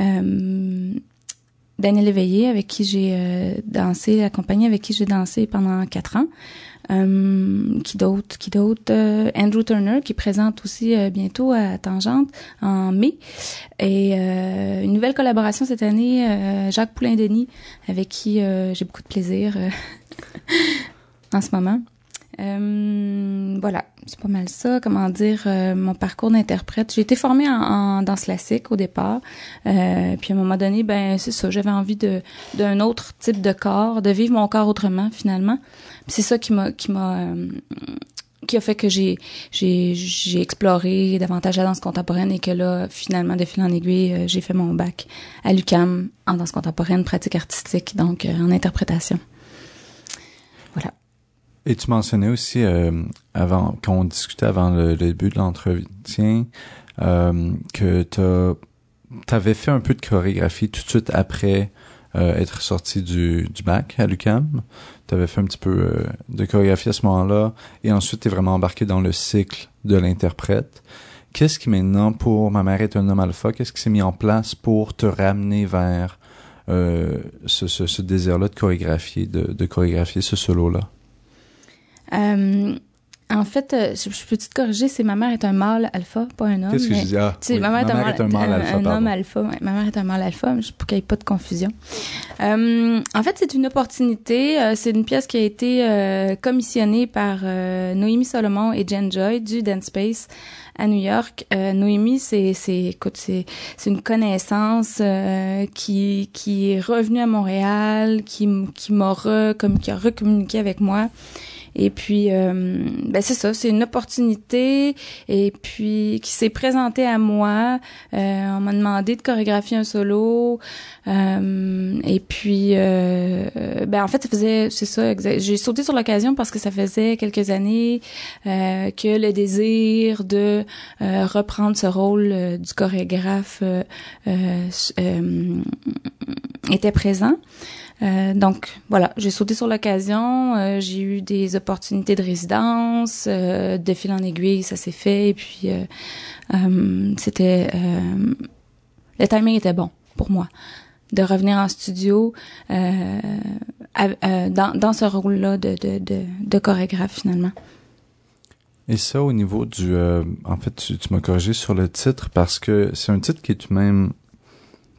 Euh, Daniel Éveillé, avec qui j'ai euh, dansé, la compagnie avec qui j'ai dansé pendant quatre ans. Euh, qui d'autre, qui d'autre, euh, Andrew Turner, qui présente aussi bientôt à Tangente en mai. Et une nouvelle collaboration cette année, Jacques Poulain-Denis, avec qui j'ai beaucoup de plaisir en ce moment. Euh, voilà, c'est pas mal ça. Comment dire, euh, mon parcours d'interprète. J'ai été formée en, en, danse classique au départ. Euh, puis à un moment donné, ben c'est ça, j'avais envie de d'un autre type de corps, de vivre mon corps autrement finalement. C'est ça qui m'a qui m'a euh, qui a fait que j'ai j'ai j'ai exploré davantage la danse contemporaine et que là finalement de fil en aiguille euh, j'ai fait mon bac à l'UCAM en danse contemporaine pratique artistique donc euh, en interprétation et tu mentionnais aussi, euh, avant, quand on discutait avant le, le début de l'entretien, euh, que tu avais fait un peu de chorégraphie tout de suite après euh, être sorti du, du bac à l'UCAM. Tu avais fait un petit peu euh, de chorégraphie à ce moment-là. Et ensuite, tu es vraiment embarqué dans le cycle de l'interprète. Qu'est-ce qui maintenant, pour Ma mère est un homme alpha, qu'est-ce qui s'est mis en place pour te ramener vers euh, ce, ce, ce désir-là de chorégraphier, de, de chorégraphier ce solo-là? Euh, en fait, euh, je, je peux te corriger, c'est ma mère est un mâle alpha, pas un homme. Qu'est-ce que je dis? Ah, oui, ma mère, ma est, un mâle, un, alpha. Un, un homme alpha, ouais. Ma mère est un mâle alpha, pour qu'il n'y ait pas de confusion. Euh, en fait, c'est une opportunité. Euh, c'est une pièce qui a été euh, commissionnée par euh, Noémie Solomon et Jen Joy du Dance Space à New York. Euh, Noémie, c'est, c'est, écoute, c'est, c'est une connaissance euh, qui, qui est revenue à Montréal, qui, qui m'a re, comme, qui a recommuniqué avec moi. Et puis, euh, ben c'est ça, c'est une opportunité. Et puis, qui s'est présentée à moi. Euh, on m'a demandé de chorégraphier un solo. Euh, et puis, euh, ben en fait, ça faisait, c'est ça, j'ai sauté sur l'occasion parce que ça faisait quelques années euh, que le désir de euh, reprendre ce rôle du chorégraphe était présent. Euh, donc voilà, j'ai sauté sur l'occasion, euh, j'ai eu des opportunités de résidence, euh, de fil en aiguille, ça s'est fait, et puis c'était le timing était bon pour moi de revenir en studio dans, ce rôle-là de, chorégraphe finalement. Et ça au niveau du, en fait, tu, tu m'as corrigé sur le titre parce que c'est un titre qui est tout de même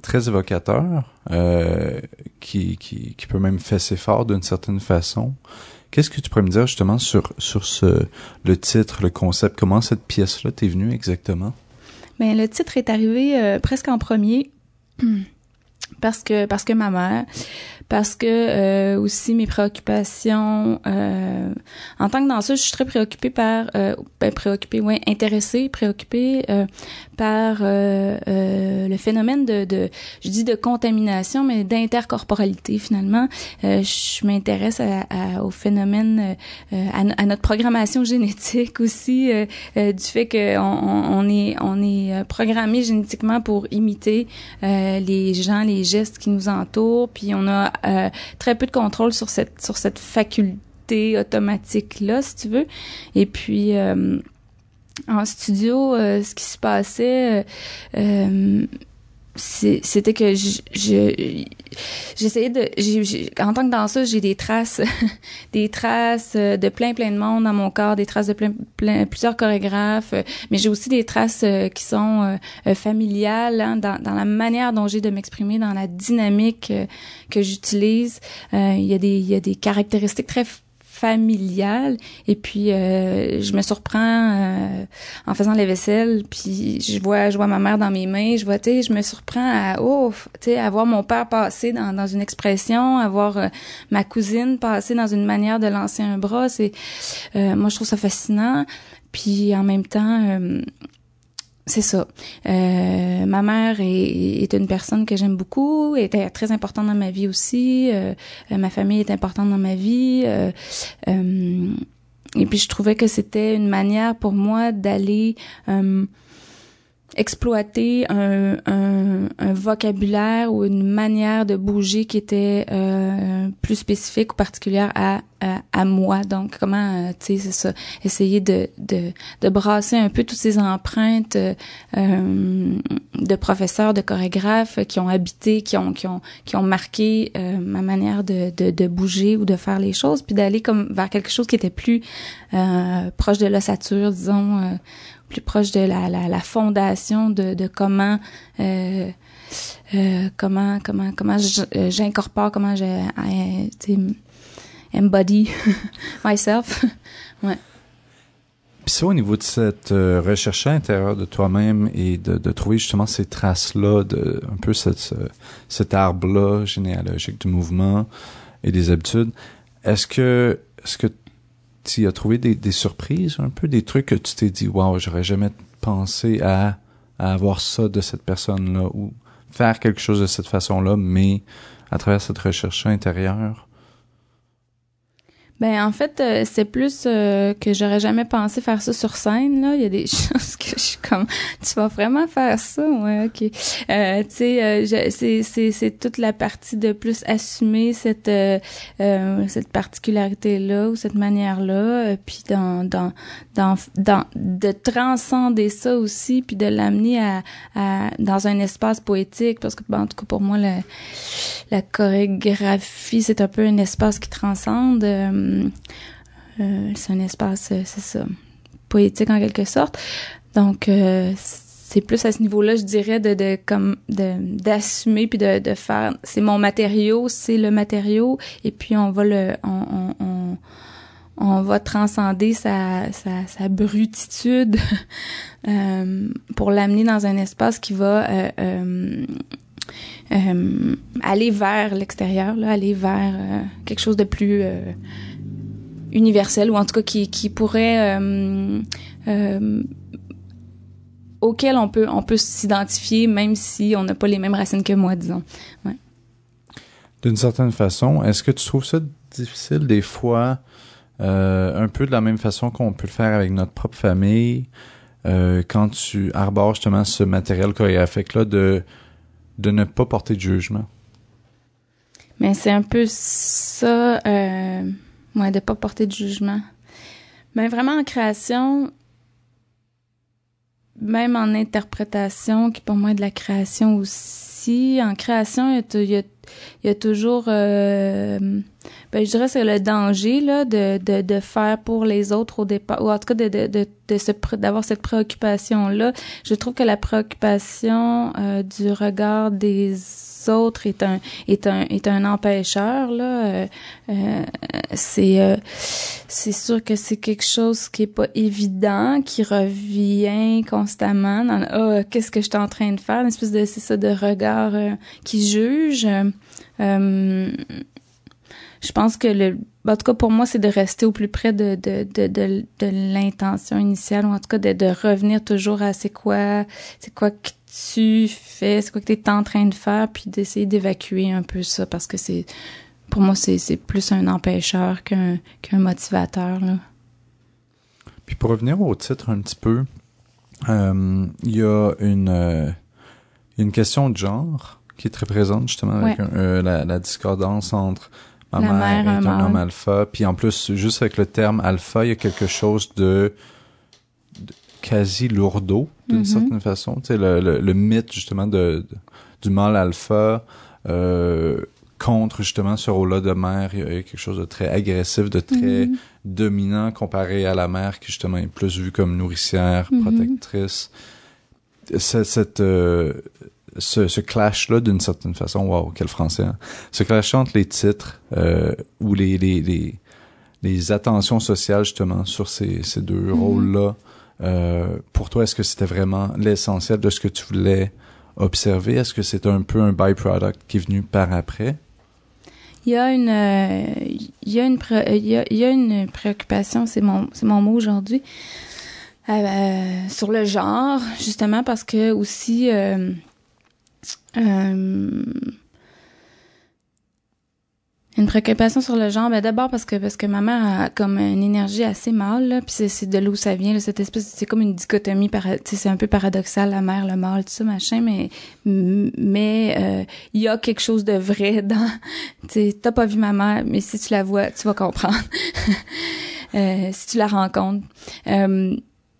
très évocateur, euh, qui, qui, qui peut même fesser fort d'une certaine façon. Qu'est-ce que tu pourrais me dire justement sur, sur ce, le titre, le concept, comment cette pièce-là t'est venue exactement? Mais le titre est arrivé euh, presque en premier. parce que parce que ma mère parce que euh, aussi mes préoccupations euh, en tant que danseuse, je suis très préoccupée par euh, ben, préoccupée, ouais, intéressée, préoccupée euh, par euh, euh, le phénomène de, de, je dis de contamination, mais d'intercorporalité finalement. Je m'intéresse à, à, au phénomène, à, à, notre programmation génétique aussi, du fait qu'on on, est on est programmé génétiquement pour imiter les gens, les gestes qui nous entourent, puis on a euh, très peu de contrôle sur cette sur cette faculté automatique là, si tu veux. Et puis euh, en studio, euh, ce qui se passait, c'était que je j'essayais de j en tant que danseuse j'ai des traces des traces de plein plein de monde dans mon corps des traces de plein, plein plusieurs chorégraphes mais j'ai aussi des traces qui sont euh, familiales hein, dans, dans la manière dont j'ai de m'exprimer dans la dynamique euh, que j'utilise. Euh, il y a des il y a des caractéristiques très familiale. Et puis euh, je me surprends euh, en faisant les vaisselles puis je vois je vois ma mère dans mes mains. Je vois tu sais je me surprends à oh tu à voir mon père passer dans, dans une expression à voir euh, ma cousine passer dans une manière de lancer un bras. C'est euh, moi je trouve ça fascinant. Puis en même temps euh, c'est ça. Euh, ma mère est, est, une personne que j'aime beaucoup, était très importante dans ma vie aussi. Euh, ma famille est importante dans ma vie. Euh, euh et puis je trouvais que c'était une manière pour moi d'aller euh, exploiter un, un, vocabulaire ou une manière de bouger qui était euh, plus spécifique ou particulière à, à, moi. Donc, comment, euh, tu sais, c'est ça, essayer de, de, de brasser un peu toutes ces empreintes euh, de professeurs, de chorégraphes qui ont habité, qui ont, qui ont, qui ont marqué ma manière de, de, de, bouger ou de faire les choses, puis d'aller comme vers quelque chose qui était plus proche de l'ossature, disons, plus proche de la, la, fondation de, de comment euh, euh, comment comment comment j'incorpore comment je myself. Ouais. Puis ça, au niveau de cette euh, recherche intérieure de toi-même et de, de, trouver justement ces traces-là, de un peu cette, cet arbre-là généalogique du mouvement et des habitudes, est-ce que est-ce que tu as trouvé des, des, surprises, un peu des trucs que tu t'es dit, wow, j'aurais jamais pensé à, à avoir ça de cette personne-là ou faire quelque chose de cette façon-là, mais à travers cette recherche intérieure? Ben en fait, euh, c'est plus euh, que j'aurais jamais pensé faire ça sur scène là. Il y a des choses que je suis comme, tu vas vraiment faire ça, ouais, ok. Euh, tu sais, euh, c'est c'est c'est toute la partie de plus assumer cette euh, cette particularité là ou cette manière là, puis dans dans dans dans de transcender ça aussi, puis de l'amener à, à dans un espace poétique parce que ben, en tout cas pour moi la la chorégraphie c'est un peu un espace qui transcende. Euh, c'est un espace, euh, c'est ça, poétique en quelque sorte. Donc, euh, c'est plus à ce niveau-là, je dirais, de, de comme d'assumer puis de, de faire. C'est mon matériau, c'est le matériau, et puis on va le, on, on, va transcender sa, sa, sa brutitude euh, pour l'amener dans un espace qui va euh, euh, euh, aller vers l'extérieur, là, aller vers euh, quelque chose de plus euh, universel ou en tout cas qui, qui pourrait auquel on peut on peut s'identifier même si on n'a pas les mêmes racines que moi, disons. Ouais. D'une certaine façon, est-ce que tu trouves ça difficile des fois, euh, un peu de la même façon qu'on peut le faire avec notre propre famille, euh, quand tu arbores justement ce matériel chorégraphique-là, de de ne pas porter de jugement? Mais c'est un peu ça, euh, ouais, de pas porter de jugement. Mais vraiment en création, même en interprétation, qui pour moi est de la création aussi, en création, il y a, toujours, euh, ben, je dirais c'est le danger là de, de, de faire pour les autres au départ, ou en tout cas de, de, de, de se d'avoir cette préoccupation là. Je trouve que la préoccupation euh, du regard des autres est un est un est un empêcheur là. Euh, euh, c'est euh, c'est sûr que c'est quelque chose qui est pas évident qui revient constamment dans ah, qu'est-ce que je suis en train de faire? Une espèce de c'est ça de regard euh, qui juge. Euh, je pense que le en tout cas pour moi c'est de rester au plus près de de de de, de l'intention initiale ou en tout cas de, de revenir toujours à c'est quoi c'est quoi que tu fais c'est quoi que tu es en train de faire puis d'essayer d'évacuer un peu ça parce que c'est pour moi c'est c'est plus un empêcheur qu'un qu'un motivateur là Puis pour revenir au titre un petit peu, euh, il y a une, euh, une question de genre qui est très présente justement avec Ouais. un- euh, la, la discordance entre ma La mère, mère, est un homme alpha, puis en plus juste avec le terme alpha, il y a quelque chose de, de quasi lourdeau d'une Mhm. certaine façon. Tu sais le, le, le mythe justement de, de- du mâle alpha. Euh, contre justement ce rôle-là de mère, il y a quelque chose de très agressif, de très Mhm. dominant comparé à la mère qui justement est plus vue comme nourricière, Mhm. protectrice. C'est- Cette, euh, ce, ce clash-là, d'une certaine façon, wow, quel français, hein? Ce clash entre les titres euh, ou les, les, les, les attentions sociales justement sur ces, ces deux Mhm. rôles-là, euh, pour toi, est-ce que c'était vraiment l'essentiel de ce que tu voulais observer? Est-ce que c'est un peu un byproduct qui est venu par après? Il y a une, euh, il y a une, il y a, il y a une préoccupation, c'est mon, c'est mon mot aujourd'hui, euh, sur le genre, justement parce que aussi, une préoccupation sur le genre, ben d'abord parce que parce que ma mère a comme une énergie assez mâle, là, puis c'est de l'où ça vient, là, cette espèce, c'est comme une dichotomie, c'est un peu paradoxal, la mère, le mâle, tout ça machin, mais mais euh, il y a quelque chose de vrai dans, tu t'as pas vu ma mère, mais si tu la vois, tu vas comprendre, Euh, si tu la rencontres. Euh,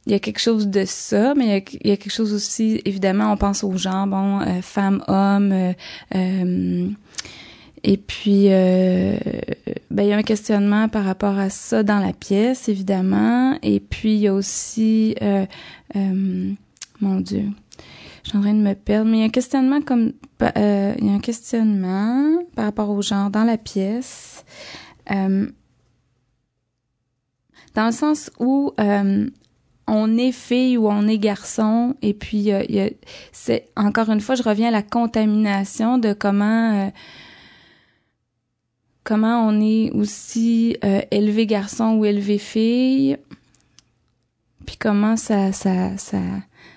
il y a quelque chose de ça, mais il y a, il y a quelque chose aussi, évidemment, on pense aux gens, bon, euh, femmes, hommes, euh, euh, et puis, euh, ben, il y a un questionnement par rapport à ça dans la pièce, évidemment. Et puis, il y a aussi, euh, mon Dieu, je suis en train de me perdre, mais il y a un questionnement comme, il y a un questionnement par rapport au genre dans la pièce, dans le sens où euh, on est fille ou on est garçon, et puis euh, il y a, c'est encore une fois, je reviens à la contamination de comment euh, comment on est aussi euh, élevé garçon ou élevé fille, puis comment ça ça ça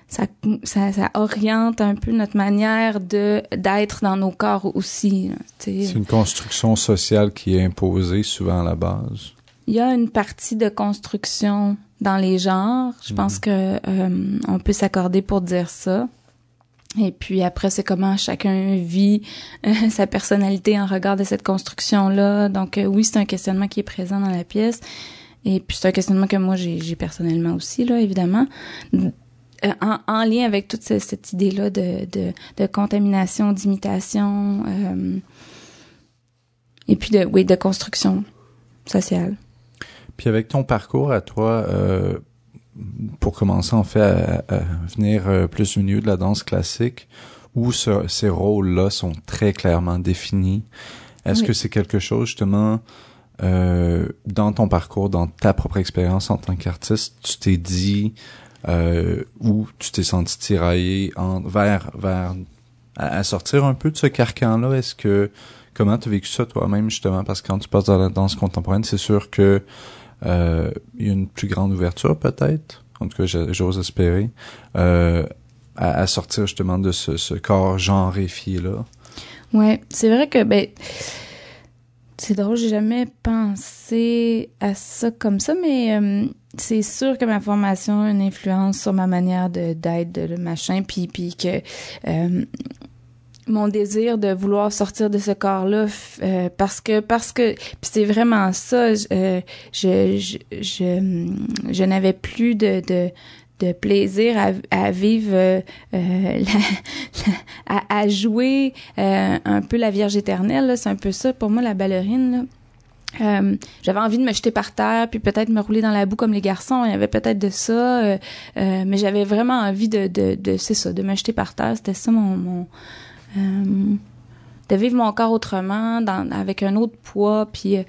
ça, ça, ça oriente un peu notre manière de d'être dans nos corps aussi. là. C'est une construction sociale qui est imposée souvent à la base. Il y a une partie de construction dans les genres. Je pense que euh, on peut s'accorder pour dire ça. Et puis après, c'est comment chacun vit euh, sa personnalité en regard de cette construction-là. Donc euh, oui, c'est un questionnement qui est présent dans la pièce. Et puis c'est un questionnement que moi j'ai personnellement aussi, là, évidemment. Euh, en, en lien avec toute ce- cette idée-là de, de, de contamination, d'imitation, euh, et puis de, oui, de construction sociale. Puis avec ton parcours à toi, euh, pour commencer en fait à, à venir euh, plus au milieu de la danse classique, où ce- ces rôles-là sont très clairement définis, est-ce Oui. que c'est quelque chose justement euh, dans ton parcours, dans ta propre expérience en tant qu'artiste, tu t'es dit euh, ou tu t'es senti tiraillé en, vers vers à, à sortir un peu de ce carcan-là? Est-ce que comment tu as vécu ça toi-même justement? Parce que quand tu passes dans la danse contemporaine, c'est sûr que euh, une plus grande ouverture peut-être. En tout cas, j'ose espérer euh, à, sortir justement de ce, corps genréfié là. Ouais, c'est vrai que ben c'est drôle, j'ai jamais pensé à ça comme ça, mais euh, c'est sûr que ma formation a une influence sur ma manière d'être, de, de machin, puis puis que euh, mon désir de vouloir sortir de ce corps-là euh, parce que parce que c'est vraiment ça je euh, je je, je, je n'avais plus de, de plaisir à, à vivre euh, à, à jouer un peu la Vierge éternelle c'est un peu ça pour moi la ballerine là. J'avais envie de me jeter par terre puis peut-être me rouler dans la boue comme les garçons il y avait peut-être de ça mais j'avais vraiment envie de de, de c'est ça de me jeter par terre c'était ça mon mon de vivre mon corps autrement, avec un autre poids, puis euh,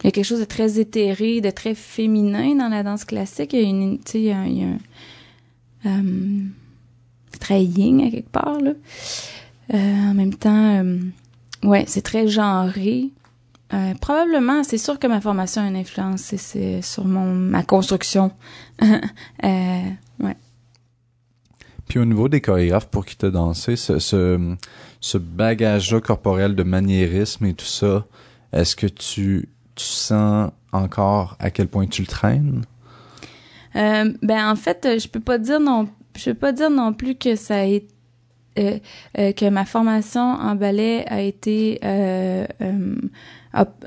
il y a quelque chose de très éthéré, de très féminin dans la danse classique. Il y a tu sais, il y a, un, euh, très yin à quelque part là. Euh, en même temps, euh, ouais, c'est très genré. Euh, probablement, c'est sûr que ma formation a une influence sur mon ma construction. Puis au niveau des chorégraphes pour qui t'as dansé, ce, ce, bagage-là corporel de maniérisme et tout ça, est-ce que tu, tu sens encore à quel point tu le traînes? Euh, ben en fait, euh, je peux pas dire non, je peux pas dire non plus que ça a été euh, que ma formation en ballet a été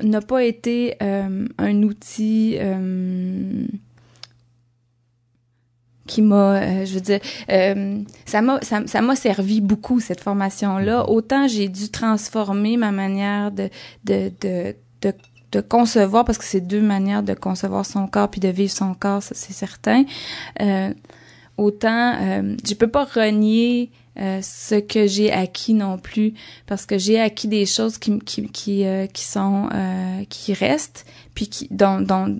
n'a pas été un outil qui m'a euh, je veux dire euh, ça m'a ça ça m'a servi beaucoup cette formation là autant j'ai dû transformer ma manière de de de, de de concevoir parce que c'est deux manières de concevoir son corps puis de vivre son corps c'est certain euh, autant je peux pas renier ce que j'ai acquis non plus parce que j'ai acquis des choses qui qui qui, qui sont qui restent puis qui dont dont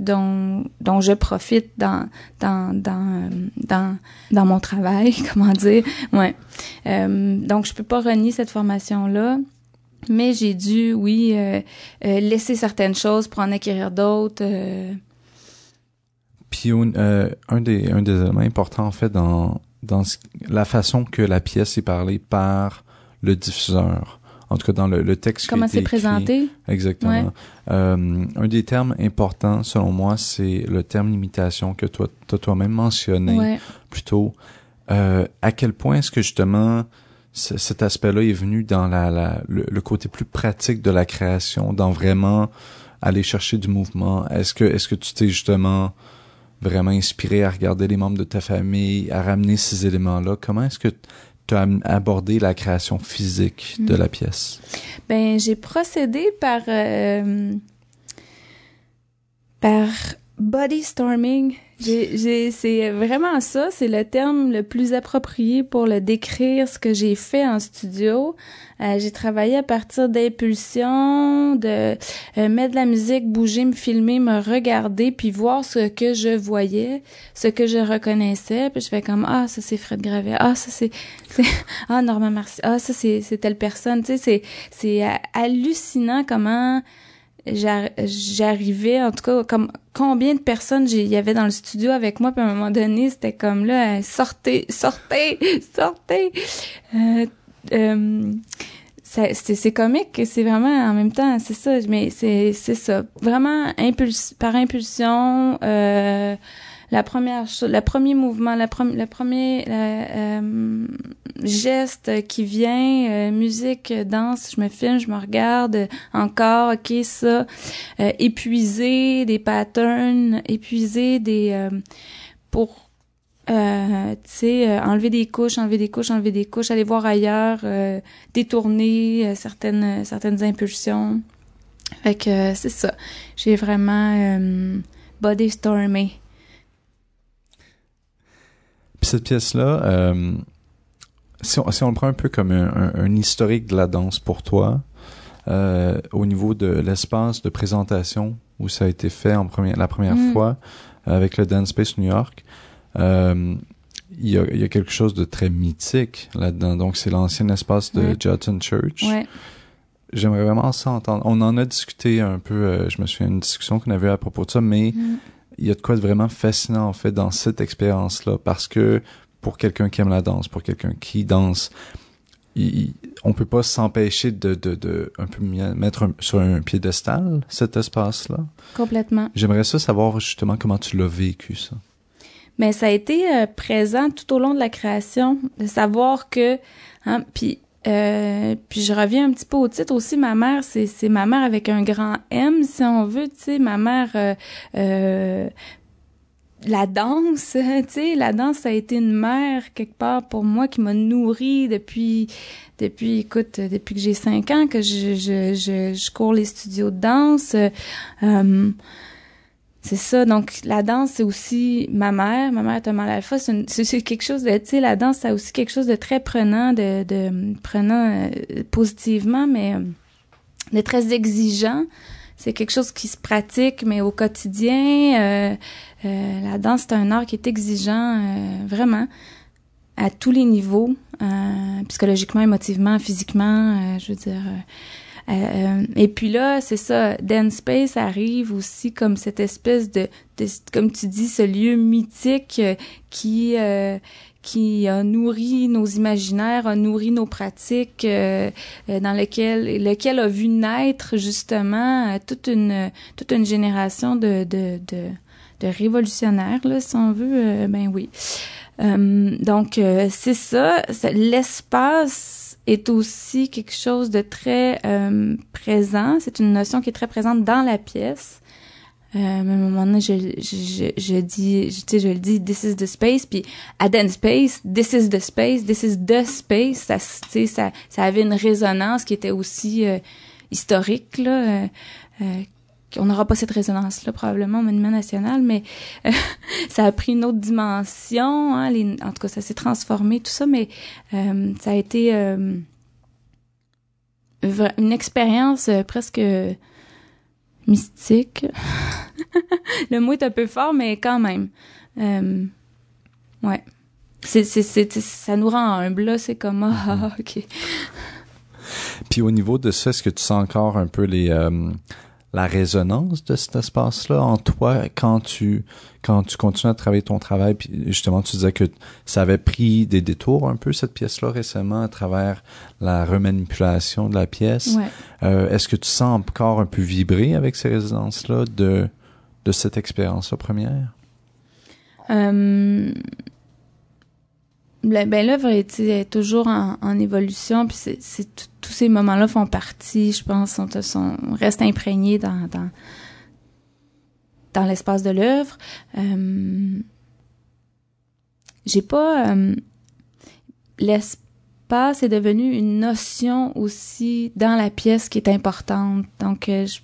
dont, dont je profite dans dans dans dans dans mon travail comment dire. Ouais. Euh, donc je peux pas renier cette formation là mais j'ai dû oui euh, euh, laisser certaines choses pour en acquérir d'autres euh, Puis un, des un des éléments importants en fait dans dans la façon que la pièce est parlée par le diffuseur. En tout cas dans le, le texte. comment c'est présenté? Exactement. Ouais. Euh, un des termes importants selon moi, c'est le terme limitation que toi t'as toi-même mentionné ouais plutôt. Euh, à quel point est-ce que justement ce- cet aspect-là est venu dans la, la le, le côté plus pratique de la création, dans vraiment aller chercher du mouvement? Est-ce que est-ce que tu t'es justement vraiment inspiré à regarder les membres de ta famille, à ramener ces éléments-là? Comment est-ce que tu as abordé la création physique de la pièce? Ben, j'ai procédé par euh, par body storming. C'est vraiment ça, c'est le terme le plus approprié pour le décrire ce que j'ai fait en studio. Euh, j'ai travaillé à partir d'impulsions, de euh, mettre de la musique, bouger, me filmer, me regarder, puis voir ce que je voyais, ce que je reconnaissais, puis je fais comme ah ça c'est Fred Gravet, ah ça c'est ah Normand Marcy, ah ça c'est telle personne, tu sais c'est c'est euh, hallucinant comment j'arrivais en tout cas comme combien de personnes il y avait dans le studio avec moi puis à un moment donné c'était comme là euh, sortez sortez sortez. Euh, euh, c'est comique c'est vraiment en même temps c'est ça mais c'est c'est ça. Vraiment impuls par impulsion euh, la première le premier mouvement, la prom- le premier euh, euh, geste qui vient, euh, musique, danse, je me filme, je me regarde, encore, ok, ça, euh, épuiser des patterns, épuiser des euh, pour euh, tu sais, euh, enlever des couches, enlever des couches, enlever des couches, aller voir ailleurs, euh, détourner euh, certaines certaines impulsions. Fait que c'est ça. J'ai vraiment body stormé. Puis cette pièce-là, euh, si, on, si on le prend un peu comme un, un- un historique de la danse pour toi, euh, au niveau de l'espace de présentation où ça a été fait en première, la première Mm. fois avec le Dance Space New York, euh, il y, a, il y a quelque chose de très mythique là-dedans. Donc c'est l'ancien espace de Ouais. Judson Church. Ouais. J'aimerais vraiment ça entendre. On en a discuté un peu, euh, je me souviens d'une discussion qu'on avait à propos de ça, mais Mm. Il y a de quoi de vraiment fascinant en fait dans cette expérience-là parce que pour quelqu'un qui aime la danse, pour quelqu'un qui danse, il, on peut pas s'empêcher de, de, de un peu mettre un- sur un piédestal cet espace-là. Complètement. J'aimerais ça savoir justement comment tu l'as vécu ça. Mais ça a été euh, présent tout au long de la création, de savoir que, hein, puis, euh, puis je reviens un petit peu au titre aussi. Ma mère, c'est c'est ma mère avec un grand M, si on veut, tu sais, ma mère. euh, euh, la danse, tu sais, la danse, ça a été une mère quelque part pour moi qui m'a nourrie depuis, depuis, écoute, euh, depuis que j'ai cinq ans que je, je, je, je cours les studios de danse. C'est ça. Donc, la danse, c'est aussi ma mère. Ma mère est un mal alpha. C'est quelque chose de, tu sais, la danse, c'est aussi quelque chose de très prenant, de, de prenant euh, positivement, mais euh, de très exigeant. C'est quelque chose qui se pratique, mais au quotidien. euh, euh, la danse, c'est un art qui est exigeant, vraiment, à tous les niveaux, psychologiquement, émotivement, physiquement, je veux dire. Euh, euh, et puis là, c'est ça, Dance Space arrive aussi comme cette espèce de, comme tu dis, ce lieu mythique euh, qui euh, qui a nourri nos imaginaires, a nourri nos pratiques, euh, dans lequel lequel a vu naître justement toute une toute une génération de de de, de révolutionnaires, là, si on veut. ben oui. Donc c'est ça, l'espace est aussi quelque chose de très euh, présent. C'est une notion qui est très présente dans la pièce. Euh, à un moment donné, je, je, je, dis, je, tu sais, je le dis, this is the space, puis à Dance Space, this is the space, this is the space, ça, tu sais, ça, ça avait une résonance qui était aussi euh, historique, là. On n'aura pas cette résonance-là probablement au Monument National, mais euh, ça a pris une autre dimension. Hein, les- en tout cas, ça s'est transformé, tout ça, mais euh, ça a été euh, une expérience euh, presque mystique. Le mot est un peu fort, mais quand même. Euh, ouais. C'est, c'est, c'est, ça nous rend humble, là. C'est comme, ah, ah, ok. Puis au niveau de ça, est-ce que tu sens encore un peu les euh, la résonance de cet espace-là en toi quand tu quand tu continues à travailler ton travail? Puis justement tu disais que ça avait pris des détours un peu cette pièce-là récemment à travers la remanipulation de la pièce. Ouais. Euh, est-ce que tu sens encore un peu vibrer avec ces résonances-là de de cette expérience-là première? Euh, ben l'œuvre est, est toujours en, en évolution, puis c'est, c'est tout- tous ces moments-là font partie, je pense, sont, restent imprégnés dans dans, dans l'espace de l'œuvre. Euh, j'ai pas euh, l'espace est devenu une notion aussi dans la pièce qui est importante. Donc euh, je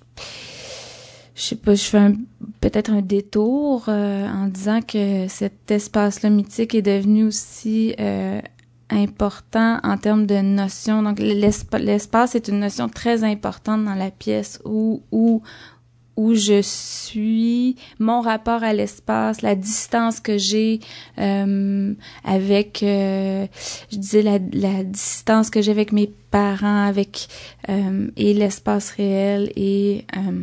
je sais pas, je fais peut-être un détour en disant que cet espace-là mythique est devenu aussi important en termes de notion. Donc l'espa- l'espace est une notion très importante dans la pièce où où où je suis, mon rapport à l'espace, la distance que j'ai euh, avec, euh, je disais la, la distance que j'ai avec mes parents, avec euh, et l'espace réel et euh,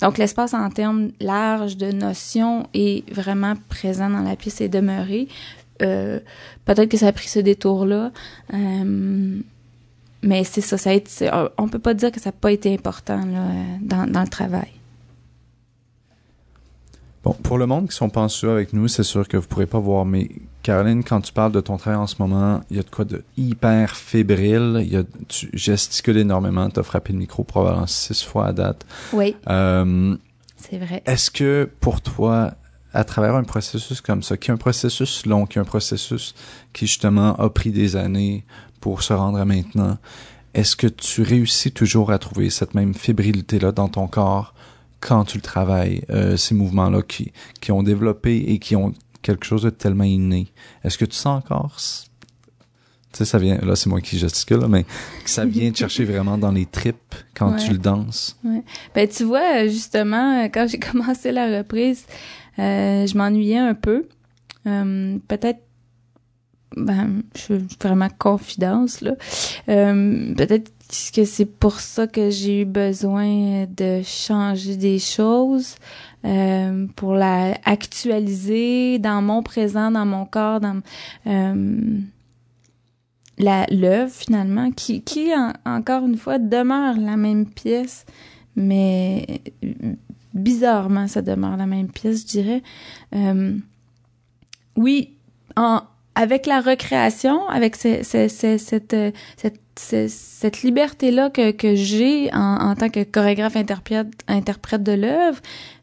donc, l'espace en termes larges de notions est vraiment présent dans la pièce et demeuré. Euh, Peut-être que ça a pris ce détour-là. Euh, mais c'est ça, ça a été, on peut pas dire que ça n'a pas été important là, dans, dans le travail. Bon, pour le monde qui sont pas en studio avec nous, c'est sûr que vous pourrez pas voir, mais Caroline, quand tu parles de ton travail en ce moment, il y a de quoi de hyper fébrile, il y a, tu gesticules énormément, tu as frappé le micro probablement six fois à date. Oui, Euh, c'est vrai. Est-ce que pour toi, à travers un processus comme ça, qui est un processus long, qui est un processus qui justement a pris des années pour se rendre à maintenant, est-ce que tu réussis toujours à trouver cette même fébrilité-là dans ton corps quand tu le travailles, euh, ces mouvements-là qui, qui ont développé et qui ont quelque chose de tellement inné? Est-ce que tu sens encore tu sais, ça vient, là, c'est moi qui gesticule, mais ça vient te chercher vraiment dans les tripes quand Ouais. tu le danses? Ben, tu vois, justement, euh, quand j'ai commencé la reprise, euh, je m'ennuyais un peu. Euh, Peut-être, ben, je suis vraiment confidence, là. Euh, Peut-être que c'est pour ça que j'ai eu besoin de changer des choses, euh, pour la actualiser dans mon présent, dans mon corps, dans... Euh, la l'œuvre finalement qui qui en- encore une fois demeure la même pièce mais bizarrement ça demeure la même pièce je dirais. Euh, oui avec la recréation avec euh, cette ce- cette liberté là que j'ai en, tant que chorégraphe interprète interprète de l'œuvre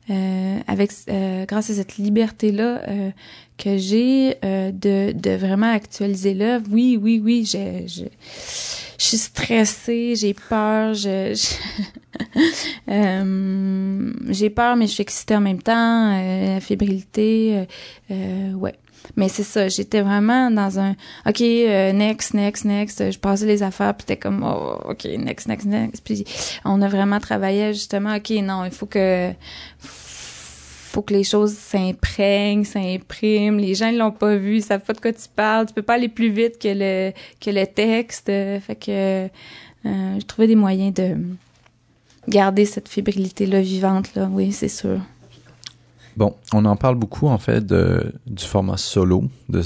euh, avec euh, grâce à cette liberté là que j'ai euh, de, de vraiment actualiser l'œuvre. Oui, oui, oui, je, je, je suis stressée, j'ai peur, je, Euh, j'ai peur, mais je suis excitée en même temps, euh, la fébrilité, euh, euh, ouais. Mais c'est ça, j'étais vraiment dans un OK, euh, next, next, next. Je passais les affaires, puis c'était comme oh, OK, next, next, next. Puis on a vraiment travaillé justement, OK, non, il faut que faut que les choses s'imprègnent, s'impriment. Les gens ils l'ont pas vu, ils savent pas de quoi tu parles. Tu peux pas aller plus vite que le que le texte. Fait que euh, je trouvais des moyens de garder cette fébrilité là vivante là. Oui, c'est sûr. Bon, on en parle beaucoup en fait de, du format solo de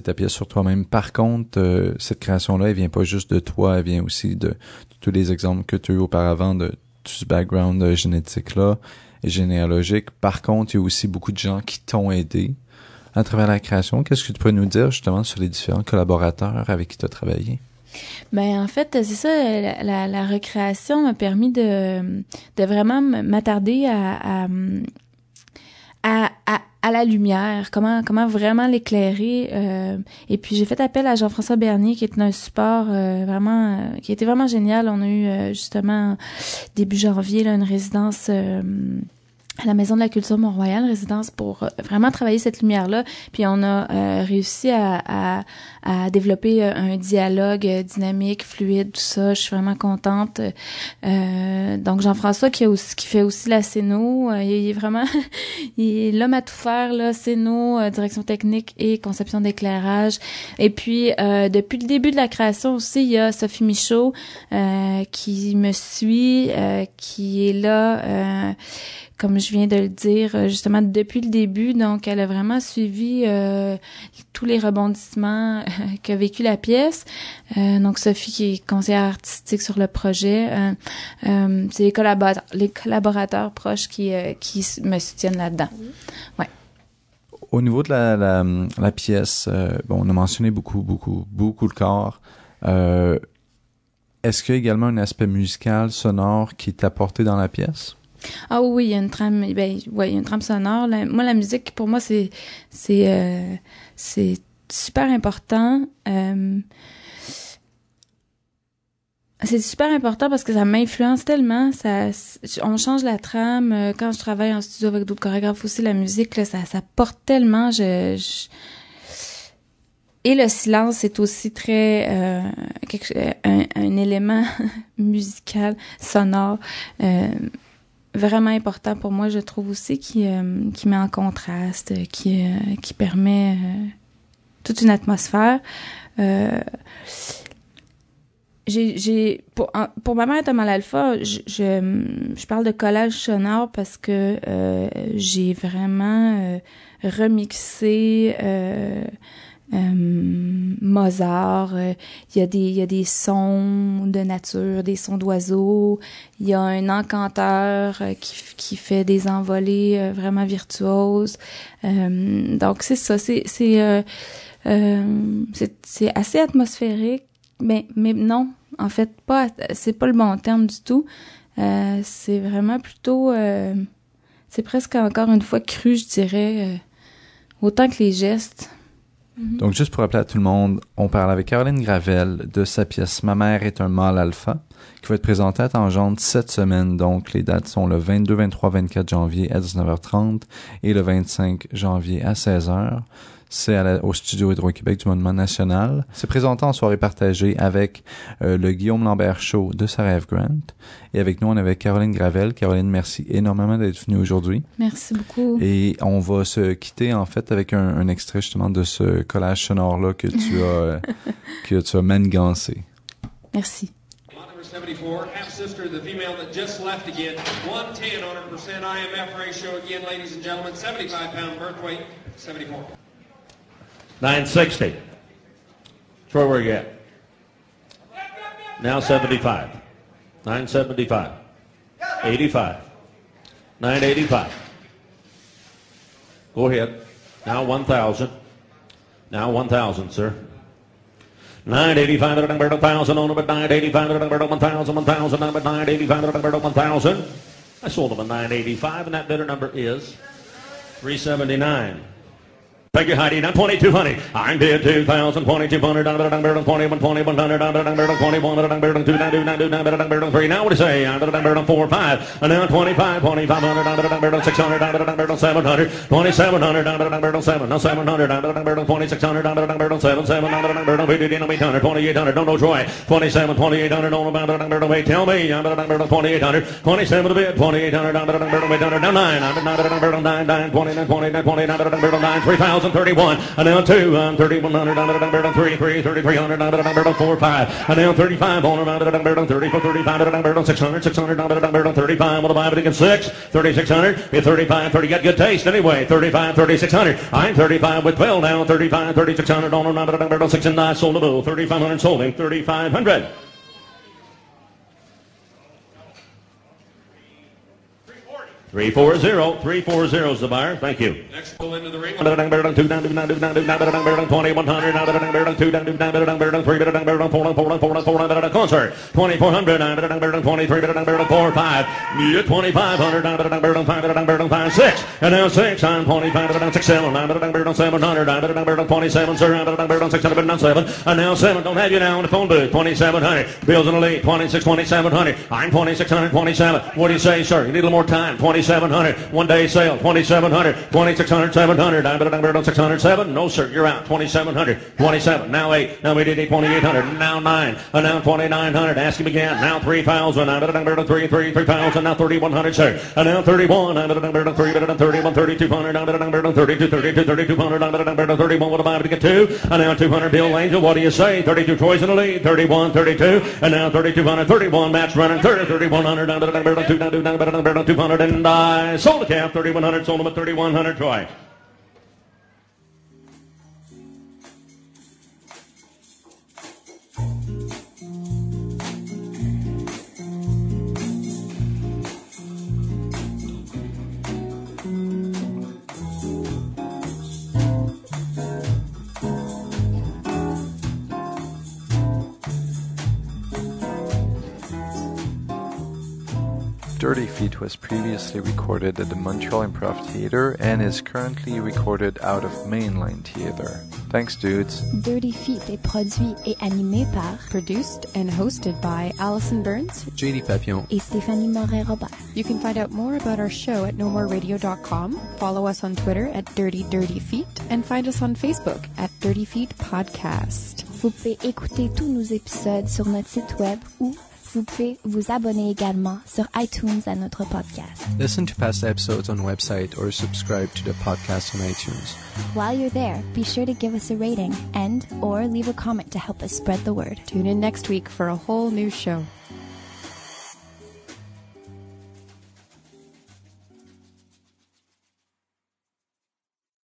ta pièce sur toi-même. Par contre, euh, cette création-là, elle vient pas juste de toi, elle vient aussi de, de tous les exemples que tu as eu auparavant de tout ce background euh, génétique-là et généalogique. Par contre, il y a aussi beaucoup de gens qui t'ont aidé à travers la création. Qu'est-ce que tu peux nous dire justement sur les différents collaborateurs avec qui tu as travaillé? Ben en fait, c'est ça, la, recréation m'a permis de, de vraiment m'attarder à, à, à, la lumière, comment, comment vraiment l'éclairer. euh, et puis j'ai fait appel à Jean-François Bernier, qui est un support euh, vraiment, euh, qui était vraiment génial. On a eu euh, justement début janvier là, une résidence. À la Maison de la Culture Mont-Royal, résidence pour euh, vraiment travailler cette lumière-là. Puis on a euh, réussi à, à, à développer euh, un dialogue euh, dynamique, fluide, tout ça. Je suis vraiment contente. Euh, donc Jean-François qui qui fait aussi la scéno, il est vraiment il est l'homme à tout faire là, scéno, direction technique et conception d'éclairage. Et puis depuis le début de la création aussi, il y a Sophie Michaud qui me suit, qui est là. Comme je viens de le dire, euh, justement depuis le début. Donc, elle a vraiment suivi euh, tous les rebondissements euh, qu'a vécu la pièce. Euh, donc, Sophie qui est conseillère artistique sur le projet. Euh, euh, c'est les, collabora- les collaborateurs proches qui, euh, qui me soutiennent là-dedans. Au niveau de la, la, la pièce, euh, bon, on a mentionné beaucoup, beaucoup, beaucoup le corps. Euh, Est-ce qu'il y a également un aspect musical, sonore qui est apporté dans la pièce? Ah oui, il y a une trame, ben, ouais, il y a une trame sonore. Moi, la musique, pour moi, c'est, c'est, euh, c'est super important. Euh, c'est super important parce que ça m'influence tellement. On change la trame. Euh, Quand je travaille en studio avec d'autres chorégraphes aussi, la musique, ça, ça porte tellement. Et le silence est aussi très un, élément musical, sonore. Vraiment important pour moi, je trouve aussi, qui, euh, qui met en contraste, euh, qui, euh, qui permet euh, toute une atmosphère. Euh, j'ai, pour, pour ma mère Thomas l'alpha, je, je, je parle de collage sonore parce que euh, j'ai vraiment remixé euh, Mozart. euh, Il y a des, sons de nature, des sons d'oiseaux. Il y a un encanteur euh, qui, fait des envolées vraiment virtuoses. Donc c'est ça, c'est assez atmosphérique, mais mais non, en fait pas. C'est pas le bon terme du tout. C'est vraiment plutôt, c'est presque encore une fois cru, je dirais, autant que les gestes. Donc, juste pour rappeler à tout le monde, on parle avec Caroline Gravel de sa pièce Ma mère est un mâle alpha, qui va être présentée à Tangente cette semaine. Donc, les dates sont le 22, 23, 24 janvier à 19h30 et le 25 janvier à 16h. C'est au studio Hydro-Québec du Monument National. C'est présenté en soirée partagée avec euh, le Guillaume Lambert Show de Sarah F. Grant. Et avec nous, on avait Caroline Gravel. Caroline, merci énormément d'être venue aujourd'hui. Merci beaucoup. Et on va se quitter en fait avec un, un extrait justement de ce collage sonore là que tu as euh, que tu as manigancé. Merci. Lot number 74, half sister, the female that just left again. 110 on her percent IMF ratio again, ladies and gentlemen. 75 pound birth weight, 74. 960. Troy, where you at? Now 75. 975. 85. 985. Go ahead. Now 1,000. Now 1,000, sir. 985, 1,000 on about 985, 1,000, 1,000, number 985, 1,000. I sold them a 985, and that bidder number is 379. Thank you, Heidi. Now 2200. I'm dead 2000. 2200. Down better do, down do, down better Now what do you say? Down better than 4, 5. And now 25, 2500. Down better than 600. Down better than 700. 2700. Down better than 7. Now 700. Down better than 2600. Down better than 7. 7. Down better than 50. Down 800. 2800. Don't know Troy. 27, 2800. Don't know about twenty-eight hundred. than 8. Tell me. Down better than 2800. 27 to bid. 2800. Down better than 800. Down 9. Down better than 9. 9. 29, 29, 29, 29, 3000 down, down, 9, 3031. And now 2, um, 3100, down, down, down, 3, 3, 3300, down, down, down, 4, 5. And now 35 on down, down, down, 34, 35, down, down, 600, 600, down, down, down, 35. What about it against 6? 3600, 35, 30, got good taste anyway. 35, 3600. I'm 35 with 12 now, 35, 3600, down, down, down, down, 6 and 9, sold a bull. 3500, sold him, 3500. 340, 340 is the buyer. Thank you. Next pull into the ring. concert. and now 6, sir, 7, and now 7, don't have you now the phone booth, 2700, Bills in the lead, I'm 2627, what do you say, sir? Need a little more time, 2,700. One day sale, 2,700. 2,600, 700. I bet it on 607. No, sir, you're out. 2,700. 27. Now 8. Now we 2,800. Now 9. And now 2,900. Ask him again. Now 3,000. I bet it on 3, 3,000. Now 3,100, sir. And now 31. I bet it on 3, bet on 31, 3,200. I bet it on 32, 3,200. I bet it on 31. What about to get 2? And now 200, Bill Angel. What do you say? 32 toys in the lead. 31, 32. And now 3,200, 31. Match running. 30, 3,100. 200, 200, 200, 200, 200, by Soul to 3100, sold them at 3100 twice. Dirty Feet was previously recorded at the Montreal Improv Theatre and is currently recorded out of Mainline Theatre. Thanks, dudes. Dirty Feet est produit et animé par Produced and hosted by Allison Burns. JD Papillon. et Stéphanie Moret-Robert. You can find out more about our show at nomoreradio.com, follow us on Twitter at Dirty Dirty Feet, and find us on Facebook at Dirty Feet Podcast. Vous pouvez écouter tous nos épisodes sur notre site web ou vous pouvez vous abonner également sur iTunes à notre podcast. Listen to past episodes on the website or subscribe to the podcast on iTunes. While you're there, be sure to give us a rating and or leave a comment to help us spread the word. Tune in next week for a whole new show.